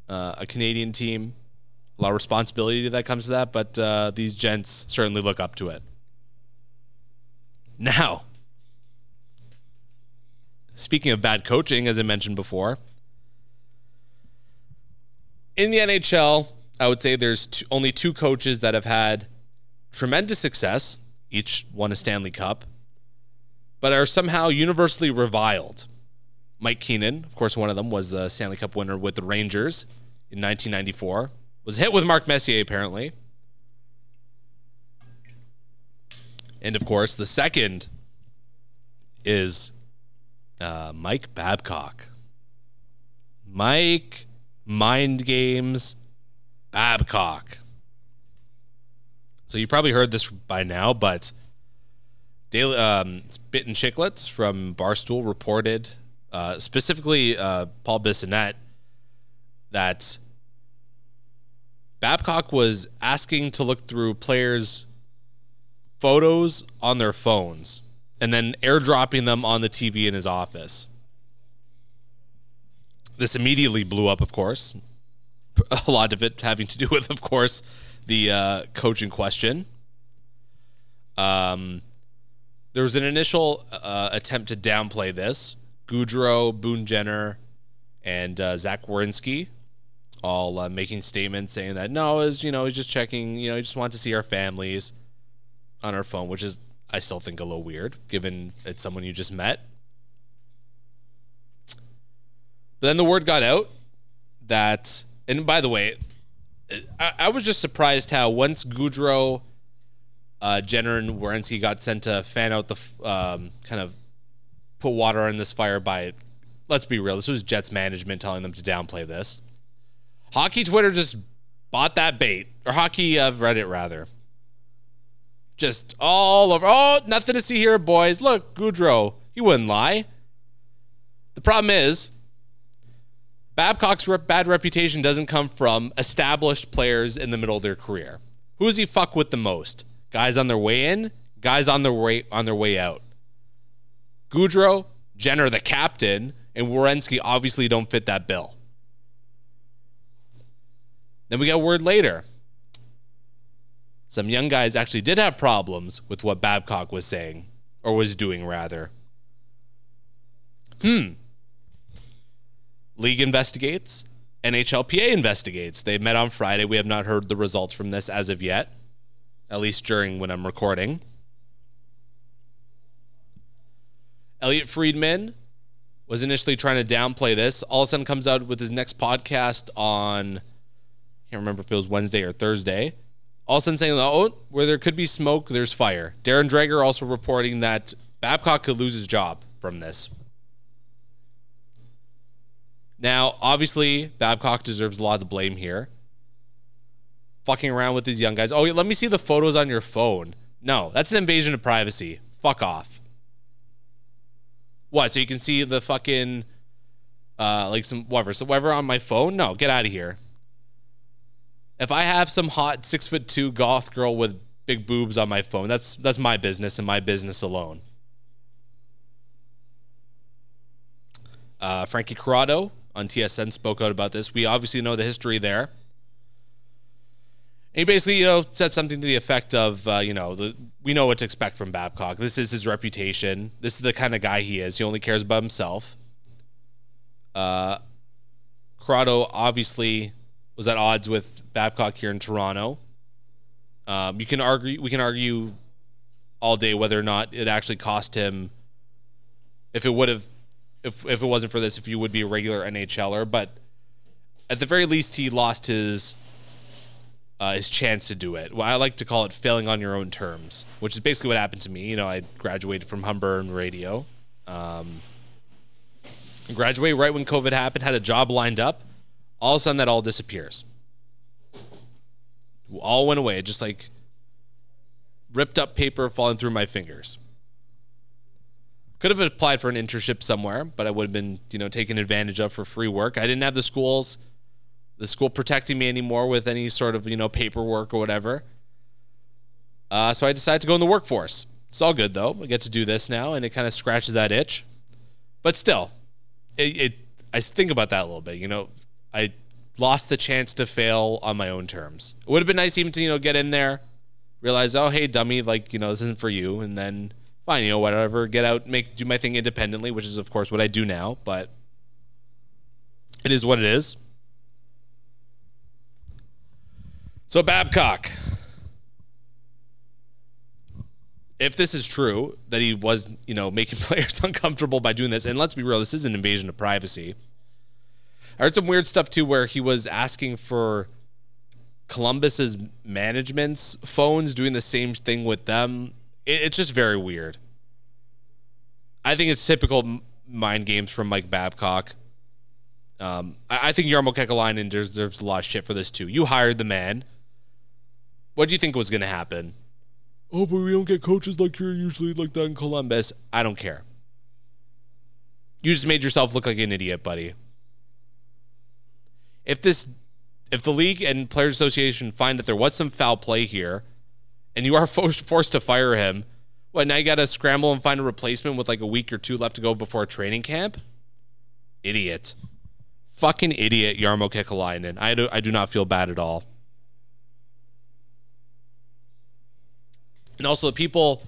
uh, a Canadian team. A lot of responsibility that comes to that, but uh, these gents certainly look up to it. Now, speaking of bad coaching, as I mentioned before, in the NHL, I would say there's only two coaches that have had tremendous success, each won a Stanley Cup, but are somehow universally reviled. Mike Keenan, of course, one of them was a Stanley Cup winner with the Rangers in 1994, was hit with Mark Messier, apparently. And of course, the second is uh, Mike Babcock. Mike Mind Games Babcock. So you probably heard this by now, but Daily um, and Chiclets from Barstool reported, uh, specifically uh, Paul Bissonnette, that Babcock was asking to look through players' photos on their phones and then airdropping them on the TV in his office. This immediately blew up, of course. A lot of it having to do with, of course, the uh, coach in question. Um, there was an initial uh, attempt to downplay this. Gaudreau, Boone Jenner, and uh, Zach Werenski all uh, making statements saying that no, is you know he's just checking, you know, he just wanted to see our families on our phone, which is I still think a little weird, given it's someone you just met. But then the word got out that, and by the way, I, I was just surprised how once Gaudreau, uh, Jenner, and Werenski got sent to fan out the um, kind of put water on this fire by, let's be real, this was Jets management telling them to downplay this. Hockey Twitter just bought that bait, or hockey uh, Reddit rather just all over. Oh, nothing to see here, boys. Look, Gaudreau, he wouldn't lie. The problem is, Babcock's bad reputation doesn't come from established players in the middle of their career. Who does he fuck with the most? Guys on their way in, guys on their way on their way out. Gaudreau, Jenner, the captain, and Werenski obviously don't fit that bill. Then we got word later. Some young guys actually did have problems with what Babcock was saying, or was doing rather. Hmm. League investigates. NHLPA investigates. They met on Friday. We have not heard the results from this as of yet, at least during when I'm recording. Elliotte Friedman was initially trying to downplay this. All of a sudden comes out with his next podcast on, I can't remember if it was Wednesday or Thursday. All of a sudden saying, oh, where there could be smoke, there's fire. Darren Dreger also reporting that Babcock could lose his job from this. Now, obviously, Babcock deserves a lot of the blame here. Fucking around with these young guys. Oh, let me see the photos on your phone. No, that's an invasion of privacy. Fuck off. What? So you can see the fucking, uh, like some whatever, so whatever on my phone? No, get out of here. If I have some hot six foot two goth girl with big boobs on my phone, that's that's my business and my business alone. Uh, Frankie Corrado on TSN spoke out about this. We obviously know the history there. He basically, you know, said something to the effect of, uh, you know, the, we know what to expect from Babcock. This is his reputation. This is the kind of guy he is. He only cares about himself. Uh, Corrado obviously was at odds with Babcock here in Toronto. Um, you can argue, we can argue all day whether or not it actually cost him. If it would have if if it wasn't for this, if you would be a regular NHLer. But at the very least, he lost his uh, his chance to do it. Well, I like to call it failing on your own terms, which is basically what happened to me. You know, I graduated from Humber and radio. Um, graduated right when COVID happened, had a job lined up. All of a sudden, that all disappears. All went away, just like ripped up paper falling through my fingers. Could have applied for an internship somewhere, but I would have been, you know, taken advantage of for free work. I didn't have the schools, the school protecting me anymore with any sort of, you know, paperwork or whatever. Uh, so I decided to go in the workforce. It's all good though. I get to do this now, and it kind of scratches that itch. But still, it, it I think about that a little bit. You know, I lost the chance to fail on my own terms. It would have been nice even to you know get in there, realize, oh hey dummy, like you know this isn't for you, and then fine, you know, whatever, get out, make do my thing independently, which is of course what I do now, but it is what it is. So Babcock, if this is true that he was, you know, making players uncomfortable by doing this, and let's be real, this is an invasion of privacy. I heard some weird stuff too, where he was asking for Columbus's management's phones, doing the same thing with them it, it's just very weird. I think it's typical mind games from Mike Babcock. Um, I, I, think Jarmo Kekalainen deserves a lot of shit for this too. You hired the man. What do you think was going to happen? Oh, but we don't get coaches like you're usually like that in Columbus. I don't care. You just made yourself look like an idiot, buddy. If this, if the league and players association find that there was some foul play here, and you are forced to fire him, what now you got to scramble and find a replacement with like a week or two left to go before training camp? Idiot, fucking idiot, Jarmo Kekalainen. I do I do not feel bad at all. And also the people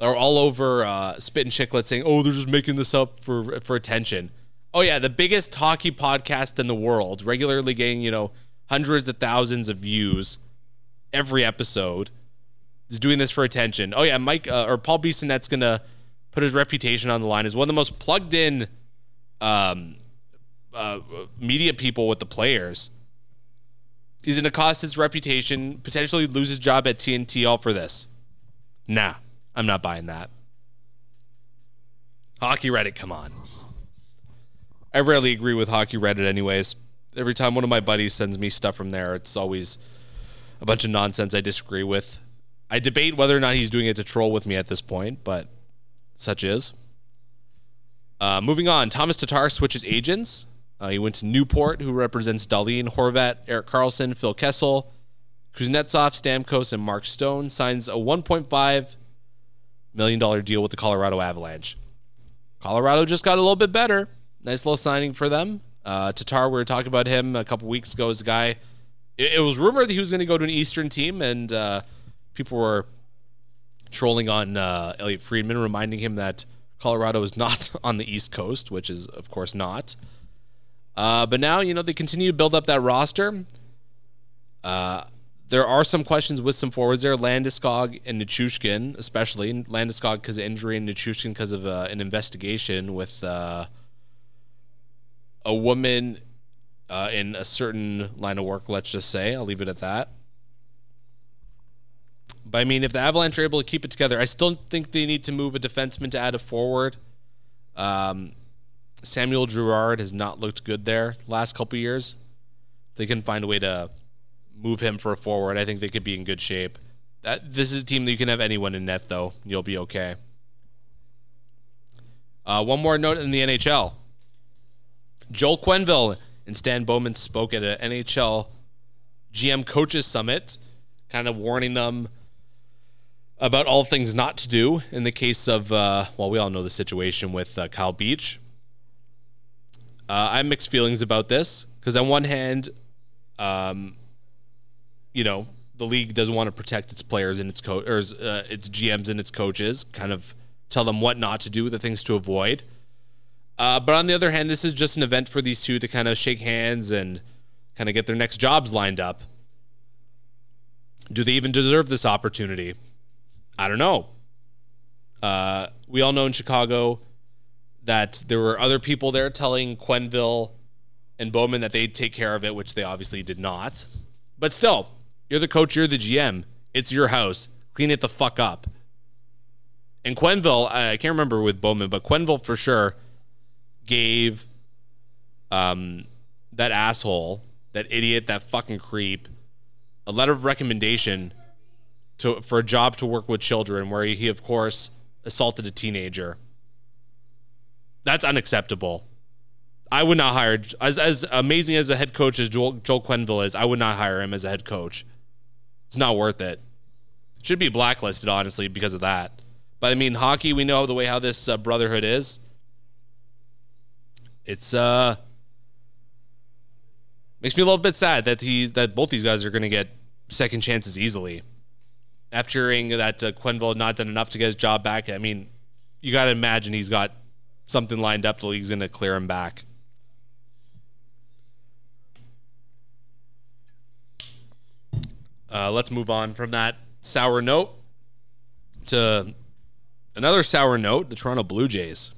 are all over uh, Spit and saying, "Oh, they're just making this up for for attention." Oh yeah, the biggest hockey podcast in the world, regularly getting you know hundreds of thousands of views every episode is doing this for attention. Oh yeah, Mike uh, or Paul Bissonnette's gonna put his reputation on the line as one of the most plugged in um, uh, media people with the players. He's gonna cost his reputation, potentially lose his job at TNT all for this. Nah, I'm not buying that. Hockey Reddit, come on. I rarely agree with Hockey Reddit, anyways. Every time one of my buddies sends me stuff from there, it's always a bunch of nonsense I disagree with. I debate whether or not he's doing it to troll with me at this point, but such is. Uh, moving on, Thomas Tatar switches agents. Uh, he went to Newport, who represents Dahlin, Horvat, Erik Karlsson, Phil Kessel, Kuznetsov, Stamkos, and Mark Stone. Signs a $1.5 million deal with the Colorado Avalanche. Colorado just got a little bit better. Nice little signing for them. Uh, Tatar, we were talking about him a couple weeks ago as a guy. It, it was rumored that he was going to go to an Eastern team, and uh, people were trolling on uh, Elliotte Friedman, reminding him that Colorado is not on the East Coast, which is, of course, not. Uh, but now, you know, they continue to build up that roster. Uh, there are some questions with some forwards there. Landeskog and Nichushkin, especially. Landeskog because of injury and Nichushkin because of uh, an investigation with uh, a woman uh, in a certain line of work, let's just say. I'll leave it at that. But I mean, if the Avalanche are able to keep it together, I still think they need to move a defenseman to add a forward. Um, Samuel Girard has not looked good there last couple years. They can find a way to move him for a forward. I think they could be in good shape. That this is a team that you can have anyone in net though. You'll be okay. Uh, one more note in the NHL. Joel Quenneville and Stan Bowman spoke at an NHL GM coaches summit, kind of warning them about all things not to do in the case of, uh, well, we all know the situation with uh, Kyle Beach. Uh, I have mixed feelings about this because, on one hand, um, you know, the league doesn't want to protect its players and its co- or uh, its GMs and its coaches, kind of tell them what not to do, the things to avoid. Uh, but on the other hand, this is just an event for these two to kind of shake hands and kind of get their next jobs lined up. Do they even deserve this opportunity? I don't know. Uh, we all know in Chicago that there were other people there telling Quenneville and Bowman that they'd take care of it, which they obviously did not. But still, you're the coach, you're the GM. It's your house. Clean it the fuck up. And Quenneville, I can't remember with Bowman, but Quenneville for sure gave um, that asshole, that idiot, that fucking creep, a letter of recommendation to for a job to work with children, where he, of course, assaulted a teenager. That's unacceptable. I would not hire as as amazing as a head coach as Joel, Joel Quenneville is. I would not hire him as a head coach. It's not worth it. Should be blacklisted, honestly, because of that. But I mean, hockey. We know the way how this uh, brotherhood is. It's uh makes me a little bit sad that he that both these guys are going to get second chances easily after hearing that uh, Quenneville had not done enough to get his job back, I mean, you got to imagine he's got something lined up. The league's going to clear him back. Uh, let's move on from that sour note to another sour note the Toronto Blue Jays.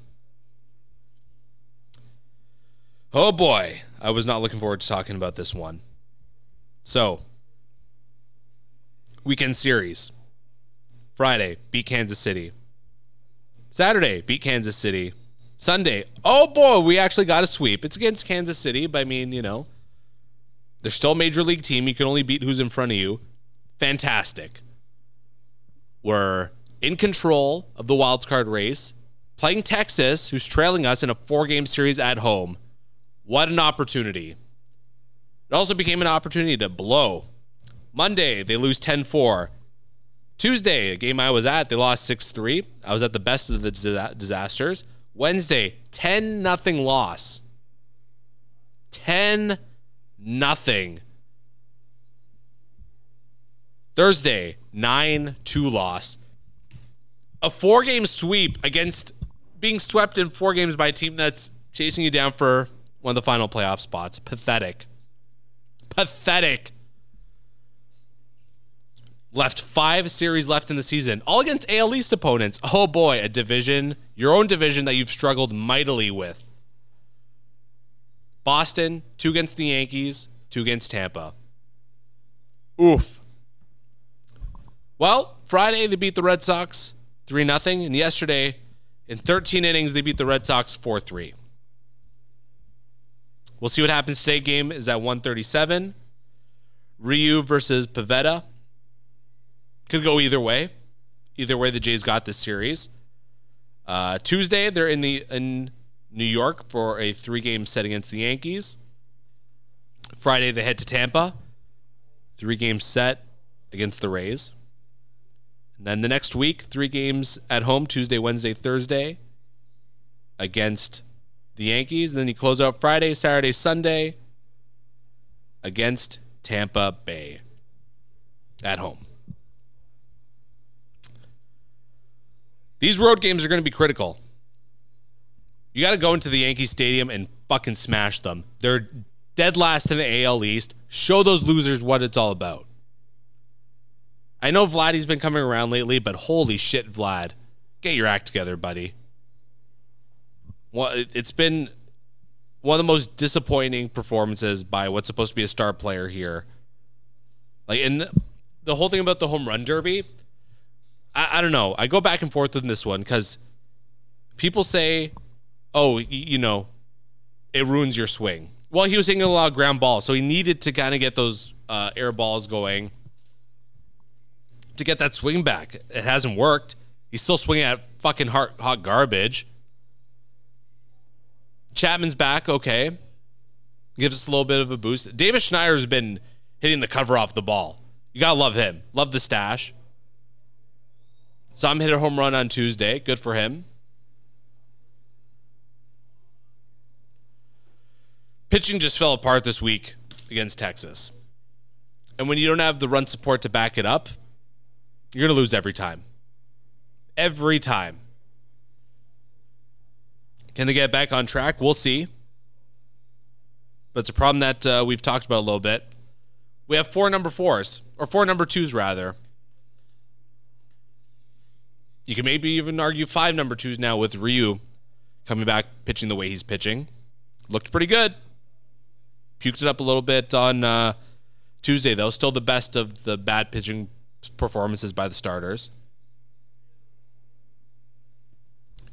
Oh boy, I was not looking forward to talking about this one. So, weekend series. Friday, beat Kansas City. Saturday, beat Kansas City. Sunday, oh boy, we actually got a sweep. It's against Kansas City, but I mean, you know, they're still a major league team. You can only beat who's in front of you. Fantastic. We're in control of the wild card race, playing Texas, who's trailing us in a four game series at home. What an opportunity. It also became an opportunity to blow Monday, they lose 10 4. Tuesday, a game I was at, they lost 6 3. I was at the best of the disasters. Wednesday, 10 nothing loss. 10 nothing. Thursday, 9 2 loss. A four game sweep against being swept in four games by a team that's chasing you down for one of the final playoff spots. Pathetic. Pathetic left five series left in the season, all against AL East opponents. Oh boy, a division, your own division that you've struggled mightily with. Boston, two against the Yankees, two against Tampa. Oof. Well, Friday they beat the Red Sox 3 0, and yesterday, in 13 innings, they beat the Red Sox 4 3. We'll see what happens today. Game is at 137. Ryu versus Pivetta. Could go either way. Either way, the Jays got this series. Uh, Tuesday, they're in the in New York for a three-game set against the Yankees. Friday, they head to Tampa. Three-game set against the Rays. And then the next week, three games at home: Tuesday, Wednesday, Thursday. against the Yankees. And then you close out Friday, Saturday, Sunday against Tampa Bay at home. These road games are going to be critical. You got to go into the Yankee Stadium and fucking smash them. They're dead last in the AL East. Show those losers what it's all about. I know Vladdy's been coming around lately, but holy shit, Vlad. Get your act together, buddy. Well, it's been one of the most disappointing performances by what's supposed to be a star player here. Like, in the whole thing about the home run derby, I, I don't know. I go back and forth on this one because people say, oh, you know, it ruins your swing. Well, he was hitting a lot of ground balls, so he needed to kind of get those uh, air balls going to get that swing back. It hasn't worked. He's still swinging at fucking hot, hot garbage. Chapman's back, okay. Gives us a little bit of a boost. Davis Schneider's been hitting the cover off the ball. You gotta love him. Love the stash. Saw him hit a home run on Tuesday. Good for him. Pitching just fell apart this week against Texas. And when you don't have the run support to back it up, you're going to lose every time. Every time. Can they get back on track? We'll see. But it's a problem that uh, we've talked about a little bit. We have four number fours, or four number twos, rather. You can maybe even argue five number twos now with Ryu coming back pitching the way he's pitching. Looked pretty good. Puked it up a little bit on uh, Tuesday, though. Still the best of the bad pitching performances by the starters.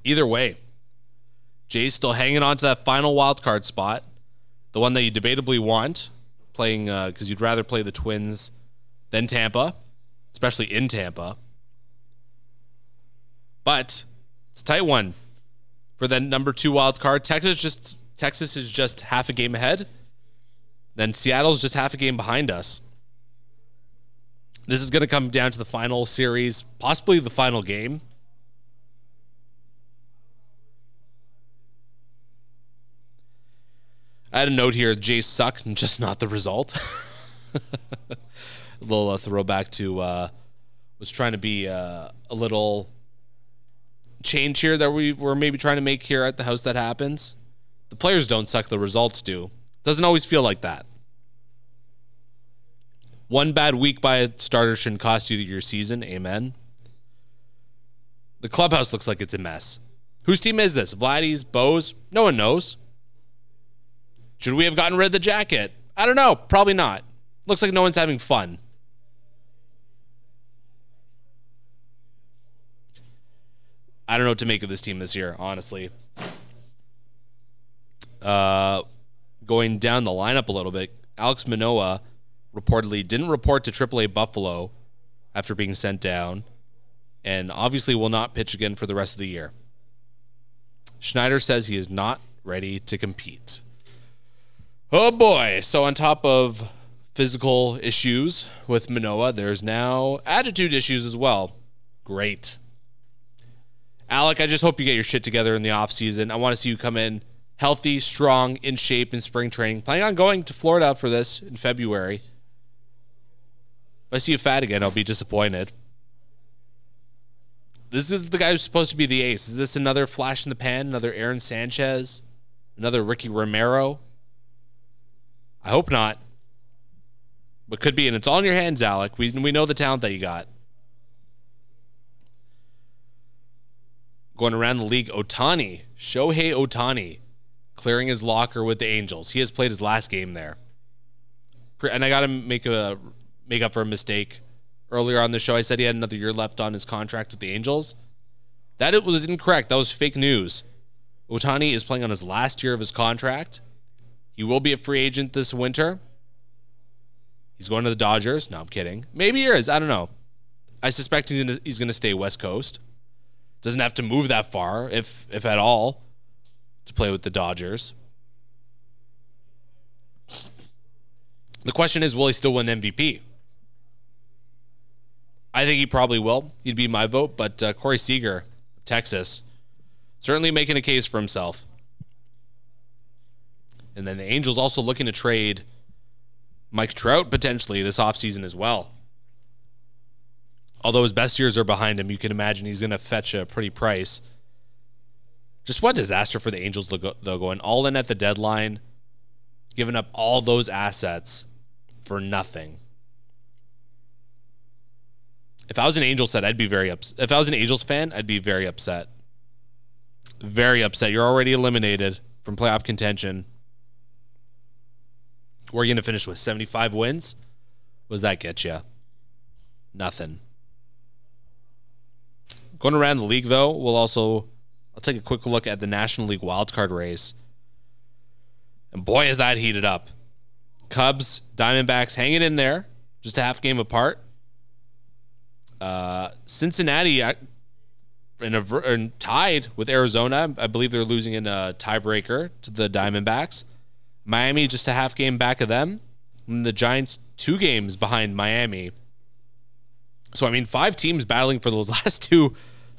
Either way, Jay's still hanging on to that final wild card spot, the one that you debatably want, playing because uh, you'd rather play the Twins than Tampa, especially in Tampa. But it's a tight one for the number two wild card. Texas just Texas is just half a game ahead. Then Seattle's just half a game behind us. This is going to come down to the final series, possibly the final game. I had a note here: Jays suck, and just not the result. a little uh, throwback to uh, was trying to be uh, a little change here that we were maybe trying to make here at the house that happens. The players don't suck, the results do. Doesn't always feel like that. One bad week by a starter shouldn't cost you your season. Amen. The clubhouse looks like it's a mess. Whose team is this? Vladdy's? Bo's? No one knows. Should we have gotten rid of the jacket? I don't know. Probably not. Looks like no one's having fun. I don't know what to make of this team this year, honestly. Uh, going down the lineup a little bit, Alex Manoah reportedly didn't report to AAA Buffalo after being sent down, and obviously will not pitch again for the rest of the year. Schneider says he is not ready to compete. Oh boy. So, on top of physical issues with Manoah, there's now attitude issues as well. Great. Alek, I just hope you get your shit together in the offseason. I want to see you come in healthy, strong, in shape in spring training. Planning on going to Florida for this in February. If I see you fat again, I'll be disappointed. This is the guy who's supposed to be the ace. Is this another flash in the pan? Another Aaron Sanchez? Another Ricky Romero? I hope not. But could be, and it's all in your hands, Alek. We, we know the talent that you got. Going around the league. Ohtani, Shohei Ohtani, clearing his locker with the Angels. He has played his last game there. And I got to make a make up for a mistake earlier on the show. I said he had another year left on his contract with the Angels. That it was incorrect. That was fake news. Ohtani is playing on his last year of his contract. He will be a free agent this winter. He's going to the Dodgers. No, I'm kidding. Maybe he is. I don't know. I suspect he's he's going to stay West Coast. Doesn't have to move that far, if if at all, to play with the Dodgers. The question is, will he still win MVP? I think he probably will. He'd be my vote, but uh, Corey Seager, Texas, Certainly making a case for himself. And then the Angels also looking to trade Mike Trout potentially this offseason as well. Although his best years are behind him, you can imagine he's going to fetch a pretty price. Just what disaster for the Angels, though, going all in at the deadline, giving up all those assets for nothing. If I was an Angels fan, I'd be very upset. If I was an Angels fan, I'd be very upset. Very upset. You're already eliminated from playoff contention. We're going to finish with 75 wins? What does that get you? Nothing. Going around the league, though, we'll also I'll take a quick look at the National League wildcard race. And boy, is that heated up. Cubs, Diamondbacks hanging in there, just a half game apart. Uh, Cincinnati in a, in tied with Arizona. I believe they're losing in a tiebreaker to the Diamondbacks. Miami just a half game back of them. And the Giants two games behind Miami. So I mean, five teams battling for those last two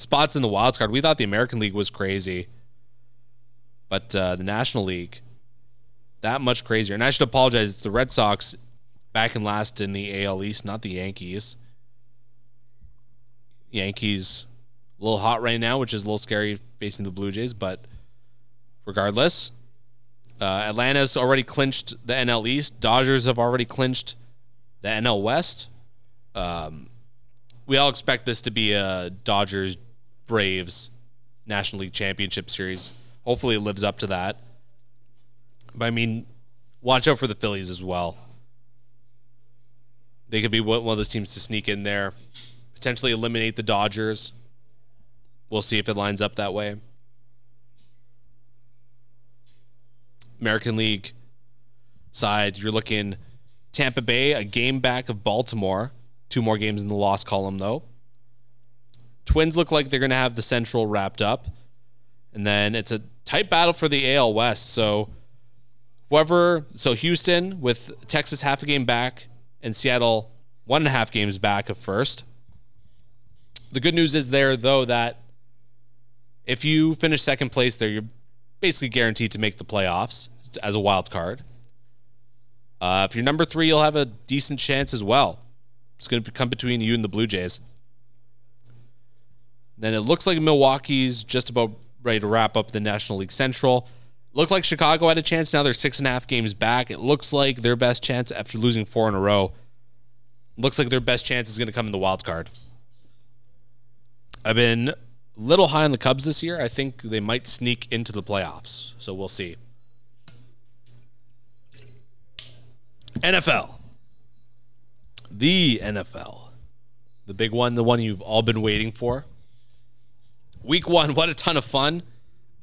spots in the wild card. We thought the American League was crazy, but uh, the National League that much crazier. And I should apologize. It's the Red Sox back and last in the AL East, not the Yankees. Yankees a little hot right now, which is a little scary facing the Blue Jays, but regardless, uh, Atlanta's already clinched the NL East. Dodgers have already clinched the NL West. Um, we all expect this to be a Dodgers Braves National League Championship Series. Hopefully, it lives up to that. But I mean, watch out for the Phillies as well. They could be one of those teams to sneak in there, potentially eliminate the Dodgers. We'll see if it lines up that way. American League side, you're looking Tampa Bay, a game back of Baltimore. Two more games in the loss column, though. Twins look like they're going to have the Central wrapped up. And then it's a tight battle for the AL West. So, whoever, so Houston with Texas half a game back and Seattle one and a half games back of first. The good news is there, though, that if you finish second place there, you're basically guaranteed to make the playoffs as a wild card. Uh, if you're number three, you'll have a decent chance as well. It's going to come between you and the Blue Jays. Then it looks like Milwaukee's just about ready to wrap up the National League Central. Looked like Chicago had a chance. Now they're six and a half games back. It looks like their best chance after losing four in a row. Looks like their best chance is going to come in the wild card. I've been a little high on the Cubs this year. I think they might sneak into the playoffs. So we'll see. NFL the NFL. The big one, the one you've all been waiting for. Week one, what a ton of fun.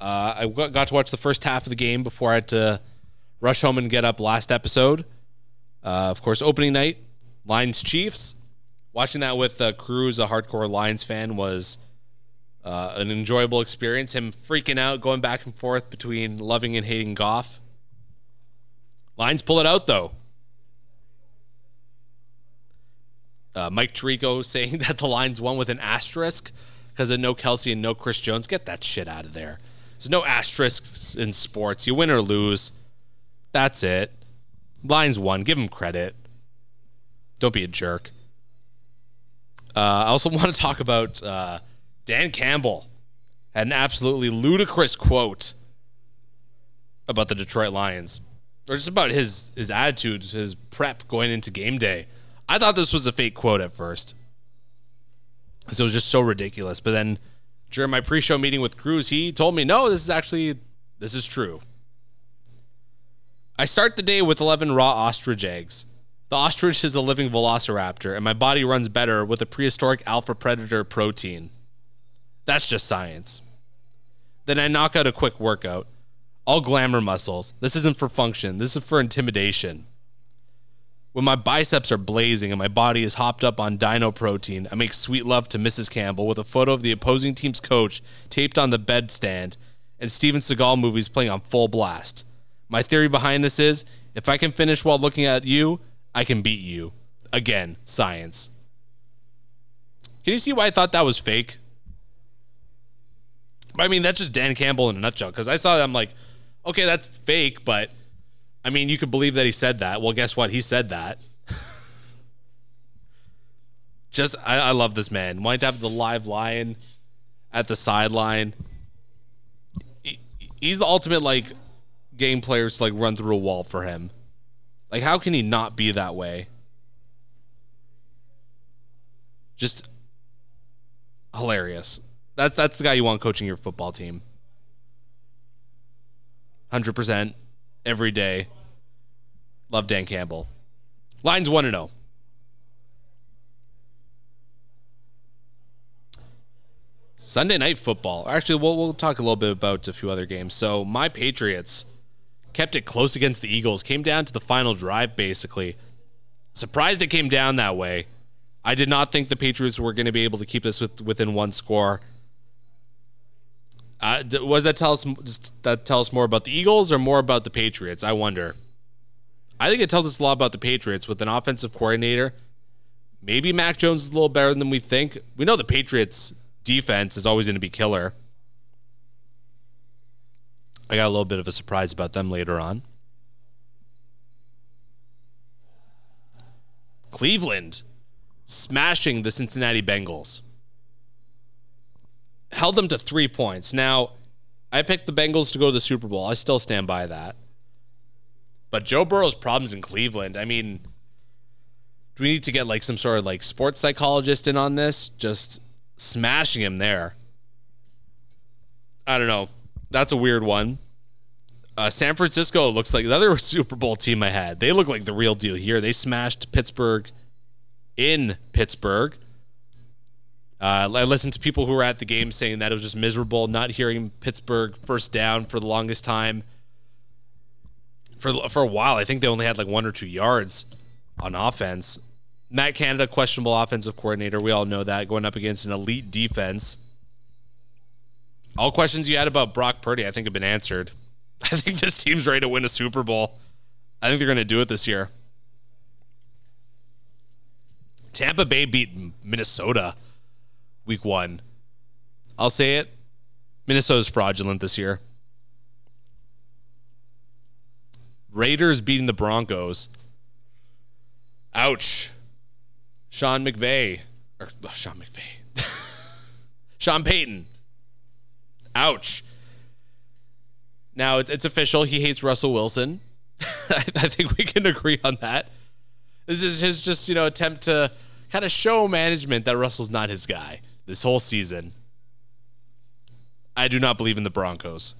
Uh, I got to watch the first half of the game before I had to rush home and get up last episode. Uh, of course, opening night, Lions Chiefs. Watching that with uh, Cruz, a hardcore Lions fan, was uh, an enjoyable experience. Him freaking out, going back and forth between loving and hating Goff. Lions pull it out though. Uh, Mike Tirico saying that the Lions won with an asterisk because of no Kelce and no Chris Jones. Get that shit out of there. There's no asterisks in sports. You win or lose. That's it. Lions won. Give them credit. Don't be a jerk. Uh, I also want to talk about uh, Dan Campbell had an absolutely ludicrous quote about the Detroit Lions, or just about his his attitude, his prep going into game day. I thought this was a fake quote at first. So it was just so ridiculous. But then during my pre-show meeting with Cruz, he told me, no, this is actually this is true. I start the day with 11 raw ostrich eggs. The ostrich is a living velociraptor, and my body runs better with a prehistoric alpha predator protein. That's just science. Then I knock out a quick workout. All glamour muscles. This isn't for function, this is for intimidation. When my biceps are blazing and my body is hopped up on dino protein, I make sweet love to Mrs. Campbell with a photo of the opposing team's coach taped on the bedstand and Steven Seagal movies playing on full blast. My theory behind this is if I can finish while looking at you, I can beat you. Again, science. Can you see why I thought that was fake? But I mean, that's just Dan Campbell in a nutshell. Because I saw that, I'm like, okay, that's fake, but I mean, you could believe that he said that. Well, guess what? He said that. just, I, I love this man. Wanting to have the live lion at the sideline. He, he's the ultimate like game players to like run through a wall for him. Like, how can he not be that way? Just hilarious. That's that's the guy you want coaching your football team. Hundred percent every day. Love Dan Campbell. Lions one and zero. Oh. Sunday night football. Actually, we'll we'll talk a little bit about a few other games. So my Patriots kept it close against the Eagles. Came down to the final drive, basically. Surprised it came down that way. I did not think the Patriots were going to be able to keep this with, within one score. Uh, was that tell us that tell us more about the Eagles or more about the Patriots? I wonder. I think it tells us a lot about the Patriots with an offensive coordinator. Maybe Mac Jones is a little better than we think. We know the Patriots defense is always going to be killer. I got a little bit of a surprise about them later on. Cleveland smashing the Cincinnati Bengals. Held them to three points. Now, I picked the Bengals to go to the Super Bowl. I still stand by that. But Joe Burrow's problems in Cleveland, I mean, do we need to get like some sort of like sports psychologist in on this? Just smashing him there. I don't know. That's a weird one. Uh, San Francisco looks like the other Super Bowl team I had. They look like the real deal here. They smashed Pittsburgh in Pittsburgh. Uh, I listened to people who were at the game saying that it was just miserable not hearing Pittsburgh first down for the longest time. For for a while, I think they only had like one or two yards on offense. Matt Canada, questionable offensive coordinator. We all know that going up against an elite defense. All questions you had about Brock Purdy, I think, have been answered. I think this team's ready to win a Super Bowl. I think they're going to do it this year. Tampa Bay beat Minnesota week one. I'll say it. Minnesota's fraudulent this year. Raiders beating the Broncos. Ouch. Sean McVay. Or oh, Sean McVay. Sean Payton. Ouch. Now it's, it's official. He hates Russell Wilson. I, I think we can agree on that. This is his just, you know, attempt to kind of show management that Russell's not his guy this whole season. I do not believe in the Broncos.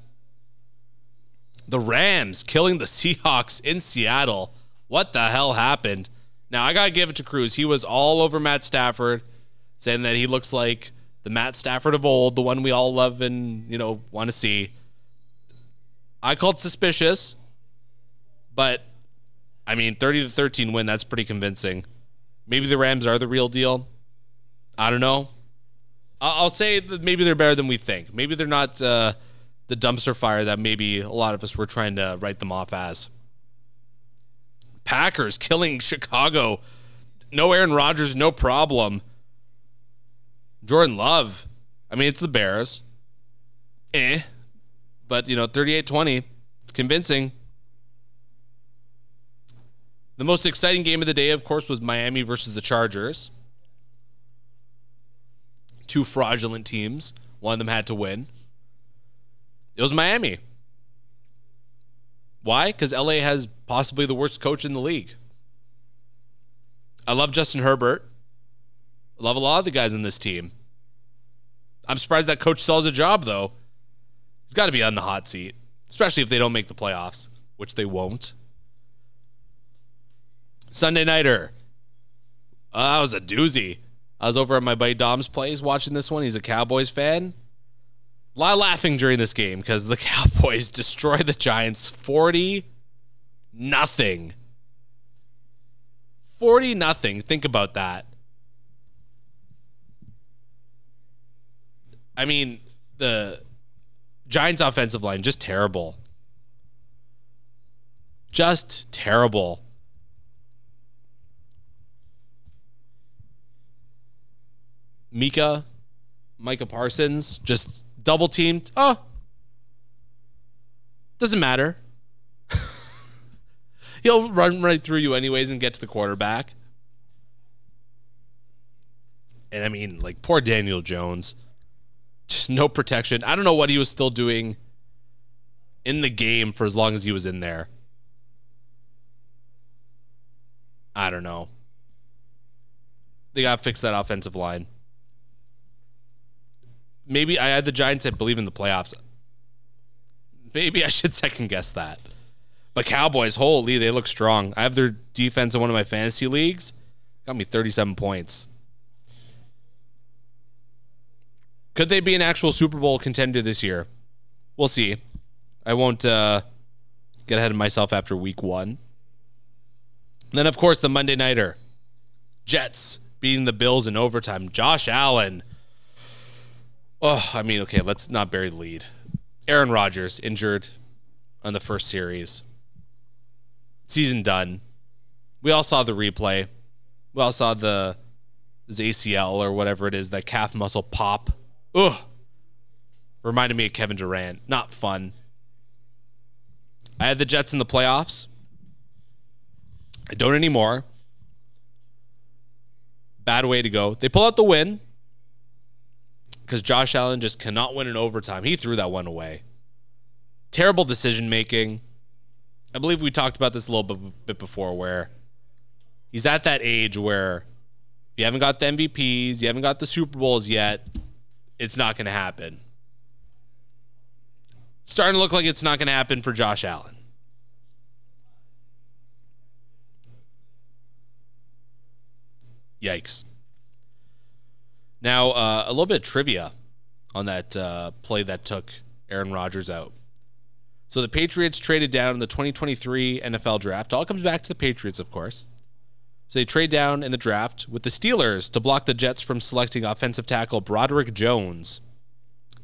The Rams killing the Seahawks in Seattle. What the hell happened? Now, I got to give it to Cruz. He was all over Matt Stafford, saying that he looks like the Matt Stafford of old, the one we all love and, you know, want to see. I called suspicious, but I mean, 30 to 13 win, that's pretty convincing. Maybe the Rams are the real deal. I don't know. I'll say that maybe they're better than we think. Maybe they're not uh, the dumpster fire that maybe a lot of us were trying to write them off as. Packers killing Chicago. No Aaron Rodgers, no problem. Jordan Love. I mean, it's the Bears. Eh. But, you know, 38 20. Convincing. The most exciting game of the day, of course, was Miami versus the Chargers. Two fraudulent teams. One of them had to win. It was Miami. Why? Because LA has possibly the worst coach in the league. I love Justin Herbert. I love a lot of the guys in this team. I'm surprised that coach sells a job, though. He's got to be on the hot seat, especially if they don't make the playoffs, which they won't. Sunday Nighter. Uh, that was a doozy. I was over at my buddy Dom's place watching this one. He's a Cowboys fan. A lot of laughing during this game because the Cowboys destroyed the Giants 40 nothing. 40 nothing. Think about that. I mean, the Giants offensive line just terrible. Just terrible. Mika, Micah Parsons, just double teamed. Oh, doesn't matter. He'll run right through you anyways and get to the quarterback. And I mean, like, poor Daniel Jones. Just no protection. I don't know what he was still doing in the game for as long as he was in there. I don't know. They got to fix that offensive line. Maybe I had the Giants, I believe, in the playoffs. Maybe I should second guess that. But Cowboys, holy, they look strong. I have their defense in one of my fantasy leagues. Got me 37 points. Could they be an actual Super Bowl contender this year? We'll see. I won't uh, get ahead of myself after week one. And then, of course, the Monday Nighter Jets beating the Bills in overtime. Josh Allen. Oh, I mean, okay, let's not bury the lead. Aaron Rodgers injured on the first series. Season done. We all saw the replay. We all saw the his ACL or whatever it is, that calf muscle pop. Ugh. Reminded me of Kevin Durant. Not fun. I had the Jets in the playoffs. I don't anymore. Bad way to go. They pull out the win because Josh Allen just cannot win in overtime. He threw that one away. Terrible decision making. I believe we talked about this a little bit, bit before where he's at that age where you haven't got the MVPs, you haven't got the Super Bowls yet, it's not going to happen. Starting to look like it's not going to happen for Josh Allen. Yikes. Now, uh, a little bit of trivia on that uh, play that took Aaron Rodgers out. So the Patriots traded down in the 2023 NFL draft. All comes back to the Patriots, of course. So they trade down in the draft with the Steelers to block the Jets from selecting offensive tackle Broderick Jones.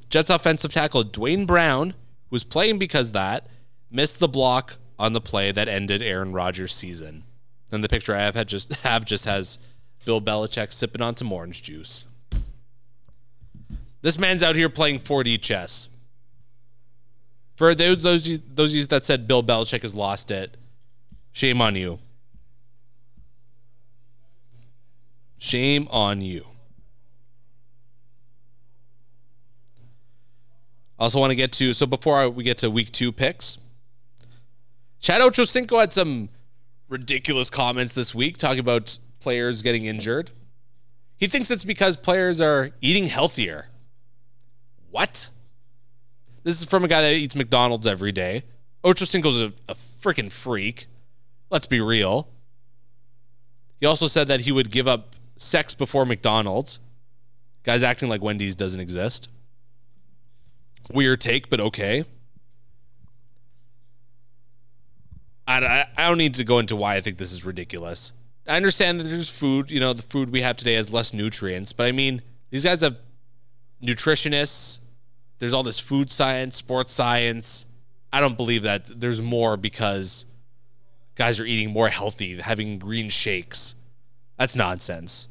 Jets offensive tackle Duane Brown, who was playing because that, missed the block on the play that ended Aaron Rodgers' season. And the picture I have had just have just has Bill Belichick sipping on some orange juice. This man's out here playing 4D chess. For those those those of you that said Bill Belichick has lost it, shame on you. Shame on you. I also want to get to so before we get to week two picks, Chad Ochocinco had some ridiculous comments this week talking about players getting injured. He thinks it's because players are eating healthier. What? This is from a guy that eats McDonald's every day. Ochocinco's a, a freaking freak. Let's be real. He also said that he would give up sex before McDonald's. Guys acting like Wendy's doesn't exist. Weird take, but okay. I, I don't need to go into why I think this is ridiculous. I understand that there's food, you know, the food we have today has less nutrients, but I mean, these guys have nutritionists. There's all this food science, sports science. I don't believe that there's more because guys are eating more healthy, having green shakes. That's nonsense.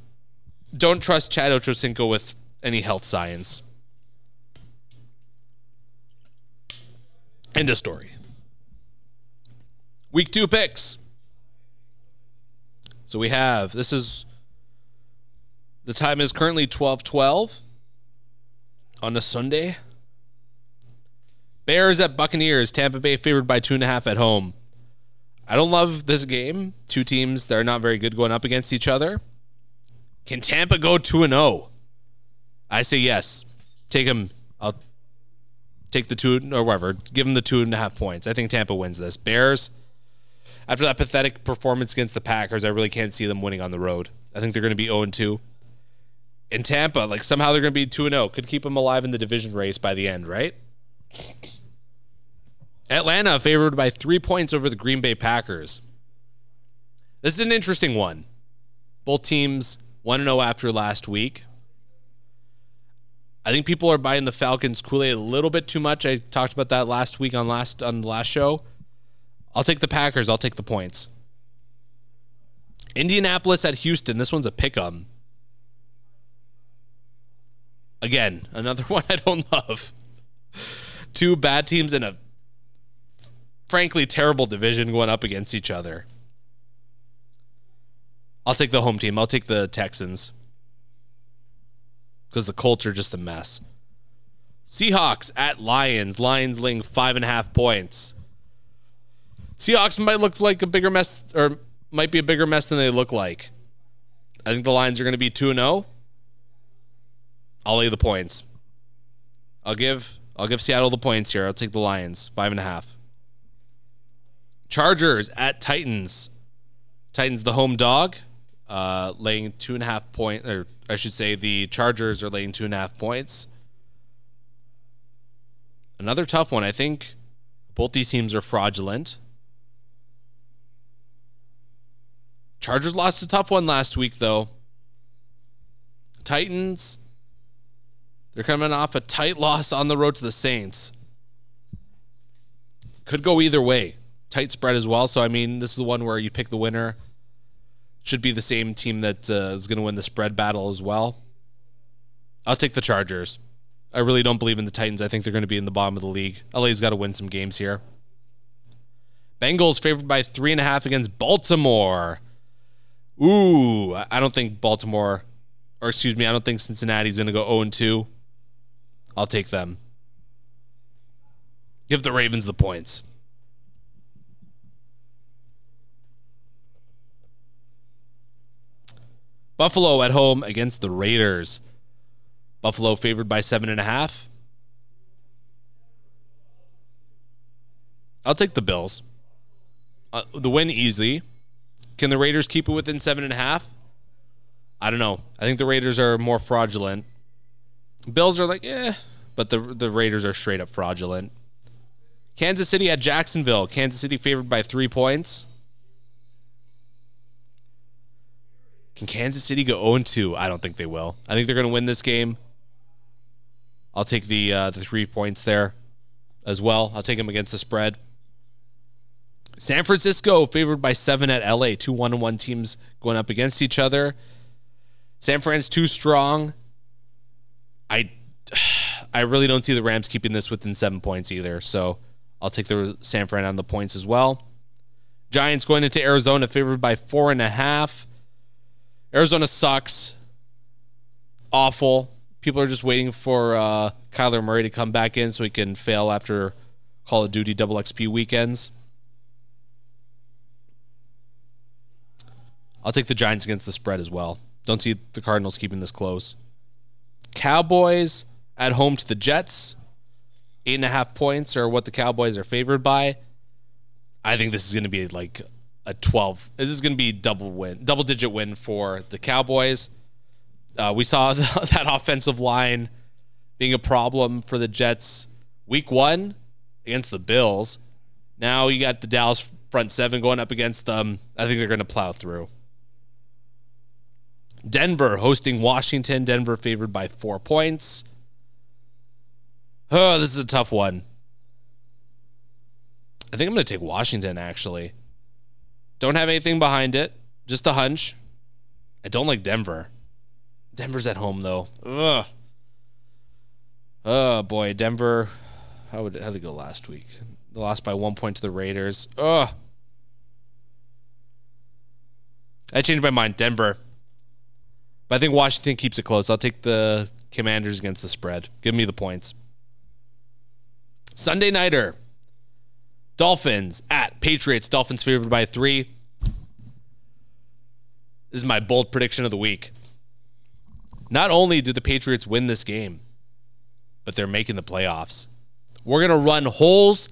Don't trust Chad Ochocinco with any health science. End of story. Week two picks. So we have this is the time is currently 1212 on a Sunday. Bears at Buccaneers, Tampa Bay favored by two and a half at home. I don't love this game. Two teams that are not very good going up against each other. Can Tampa go 2 and 0? I say yes. Take them. I'll take the two or whatever. Give them the two and a half points. I think Tampa wins this. Bears, after that pathetic performance against the Packers, I really can't see them winning on the road. I think they're going to be 0 2. In Tampa, like somehow they're going to be 2 and 0. Could keep them alive in the division race by the end, right? Atlanta favored by three points over the Green Bay Packers. This is an interesting one. Both teams 1 0 after last week. I think people are buying the Falcons Kool-Aid a little bit too much. I talked about that last week on last on the last show. I'll take the Packers. I'll take the points. Indianapolis at Houston. This one's a pick 'em. Again, another one I don't love. Two bad teams in a frankly terrible division going up against each other. I'll take the home team. I'll take the Texans. Because the Colts are just a mess. Seahawks at Lions. Lions laying five and a half points. Seahawks might look like a bigger mess, or might be a bigger mess than they look like. I think the Lions are going to be 2 0. I'll lay the points. I'll give I'll give Seattle the points here. I'll take the Lions. Five and a half. Chargers at Titans. Titans the home dog. Uh, laying two and a half point or I should say the Chargers are laying two and a half points. Another tough one. I think both these teams are fraudulent. Chargers lost a tough one last week, though. Titans, they're coming off a tight loss on the road to the Saints. Could go either way. Tight spread as well. So, I mean, this is the one where you pick the winner. Should be the same team that uh, is going to win the spread battle as well. I'll take the Chargers. I really don't believe in the Titans. I think they're going to be in the bottom of the league. LA's got to win some games here. Bengals favored by three and a half against Baltimore. Ooh, I don't think Baltimore, or excuse me, I don't think Cincinnati's going to go 0 2. I'll take them. Give the Ravens the points. Buffalo at home against the Raiders. Buffalo favored by seven and a half. I'll take the Bills. Uh, the win easy. Can the Raiders keep it within seven and a half? I don't know. I think the Raiders are more fraudulent. Bills are like, eh, but the the Raiders are straight up fraudulent. Kansas City at Jacksonville. Kansas City favored by three points. Can Kansas City go 0 2? I don't think they will. I think they're going to win this game. I'll take the uh, the three points there as well. I'll take them against the spread. San Francisco favored by seven at LA. Two one and one teams going up against each other. San Fran's too strong. I I really don't see the Rams keeping this within seven points either. So I'll take the San Fran on the points as well. Giants going into Arizona favored by four and a half. Arizona sucks. Awful. People are just waiting for uh, Kyler Murray to come back in so he can fail after Call of Duty double XP weekends. I'll take the Giants against the spread as well. Don't see the Cardinals keeping this close. Cowboys at home to the Jets. Eight and a half points are what the Cowboys are favored by. I think this is going to be like a 12. This is going to be double win, double digit win for the Cowboys. Uh, we saw that offensive line being a problem for the Jets week one against the Bills. Now you got the Dallas front seven going up against them. I think they're going to plow through. Denver hosting Washington. Denver favored by four points. Oh, this is a tough one. I think I'm going to take Washington, actually. Don't have anything behind it. Just a hunch. I don't like Denver. Denver's at home, though. Ugh. Oh, boy. Denver. How, would, how did it go last week? They lost by one point to the Raiders. Ugh. I changed my mind. Denver. But I think Washington keeps it close. I'll take the Commanders against the spread. Give me the points. Sunday Nighter. Dolphins at Patriots. Dolphins favored by three. This is my bold prediction of the week. Not only do the Patriots win this game, but they're making the playoffs. We're going to run holes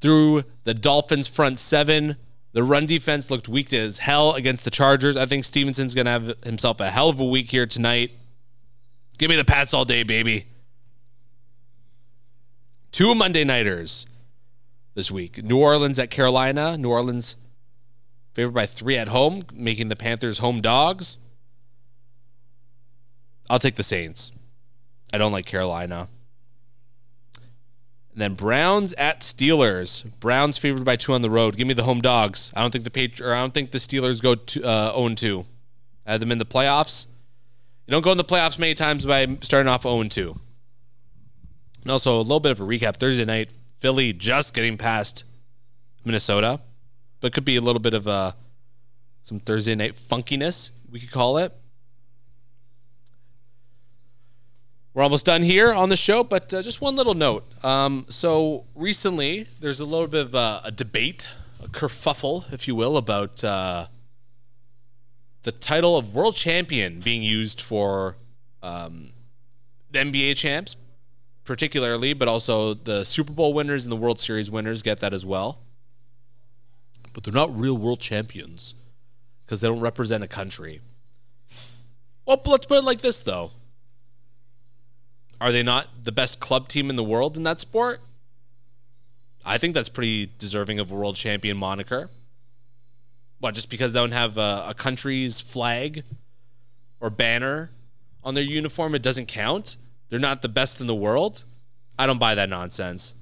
through the Dolphins' front seven. The run defense looked weak as hell against the Chargers. I think Stevenson's going to have himself a hell of a week here tonight. Give me the Pats all day, baby. Two Monday Nighters this week New Orleans at Carolina. New Orleans favored by three at home, making the Panthers home dogs. I'll take the Saints. I don't like Carolina. And then Browns at Steelers. Browns favored by two on the road. Give me the home dogs. I don't think the Patri- or I don't think the Steelers go to uh, 0 2. I had them in the playoffs. You don't go in the playoffs many times by starting off 0 2. And also a little bit of a recap Thursday night, Philly just getting past Minnesota, but could be a little bit of a some Thursday night funkiness, we could call it. We're almost done here on the show, but uh, just one little note. Um, so recently, there's a little bit of a, a debate, a kerfuffle, if you will, about uh, the title of world champion being used for um, the NBA champs, particularly, but also the Super Bowl winners and the World Series winners get that as well. But they're not real world champions because they don't represent a country. Well, let's put it like this, though. Are they not the best club team in the world in that sport? I think that's pretty deserving of a world champion moniker. What, just because they don't have a, a country's flag or banner on their uniform, it doesn't count? They're not the best in the world? I don't buy that nonsense.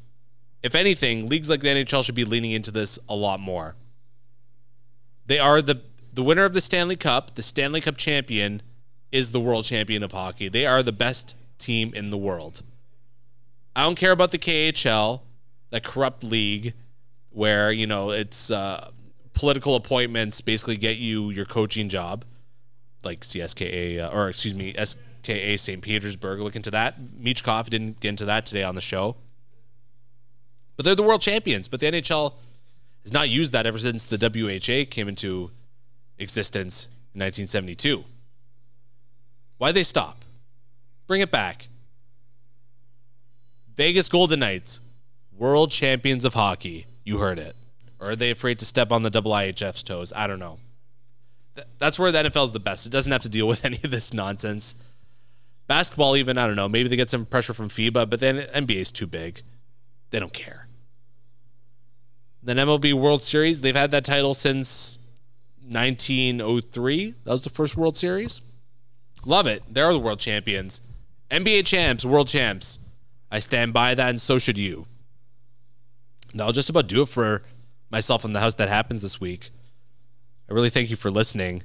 If anything, leagues like the NHL should be leaning into this a lot more. They are the the winner of the Stanley Cup, the Stanley Cup champion, is the world champion of hockey. They are the best team in the world. I don't care about the KHL, that corrupt league where, you know, it's uh, political appointments basically get you your coaching job, like CSKA, uh, or excuse me, SKA St. Petersburg. Look into that. Michkov didn't get into that today on the show. But they're the world champions. But the NHL has not used that ever since the WHA came into existence in 1972. Why they stop? Bring it back. Vegas Golden Knights, world champions of hockey. You heard it. Or are they afraid to step on the IIHF's toes? I don't know. That's where the NFL is the best. It doesn't have to deal with any of this nonsense. Basketball, even, I don't know. Maybe they get some pressure from FIBA, but then NBA is too big. They don't care. Then MLB World Series, they've had that title since 1903. That was the first World Series. Love it. They're the world champions. NBA champs, world champs. I stand by that, and so should you. That'll just about do it for myself in the house that happens this week. I really thank you for listening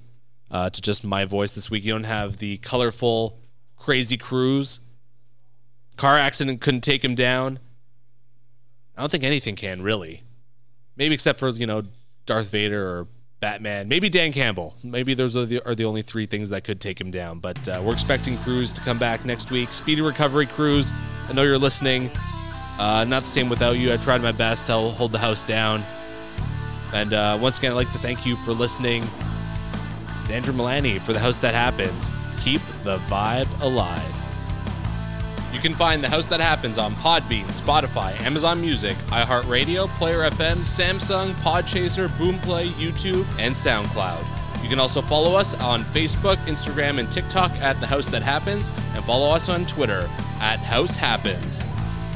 uh, to just my voice this week. You don't have the colorful, crazy Cruz. Car accident couldn't take him down. I don't think anything can really. Maybe except for you know Darth Vader or Batman, maybe Dan Campbell. Maybe those are the, are the only three things that could take him down. But uh, we're expecting Cruz to come back next week. Speedy recovery, Cruz. I know you're listening. Uh, not the same without you. I tried my best to hold the house down. And uh, once again, I'd like to thank you for listening. It's Andrew Milani for the house that happens. Keep the vibe alive. You can find The House That Happens on Podbean, Spotify, Amazon Music, iHeartRadio, Player FM, Samsung, Podchaser, Boomplay, YouTube, and SoundCloud. You can also follow us on Facebook, Instagram, and TikTok at The House That Happens, and follow us on Twitter at House Happens.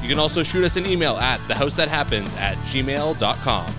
You can also shoot us an email at thehousethathappens at gmail.com.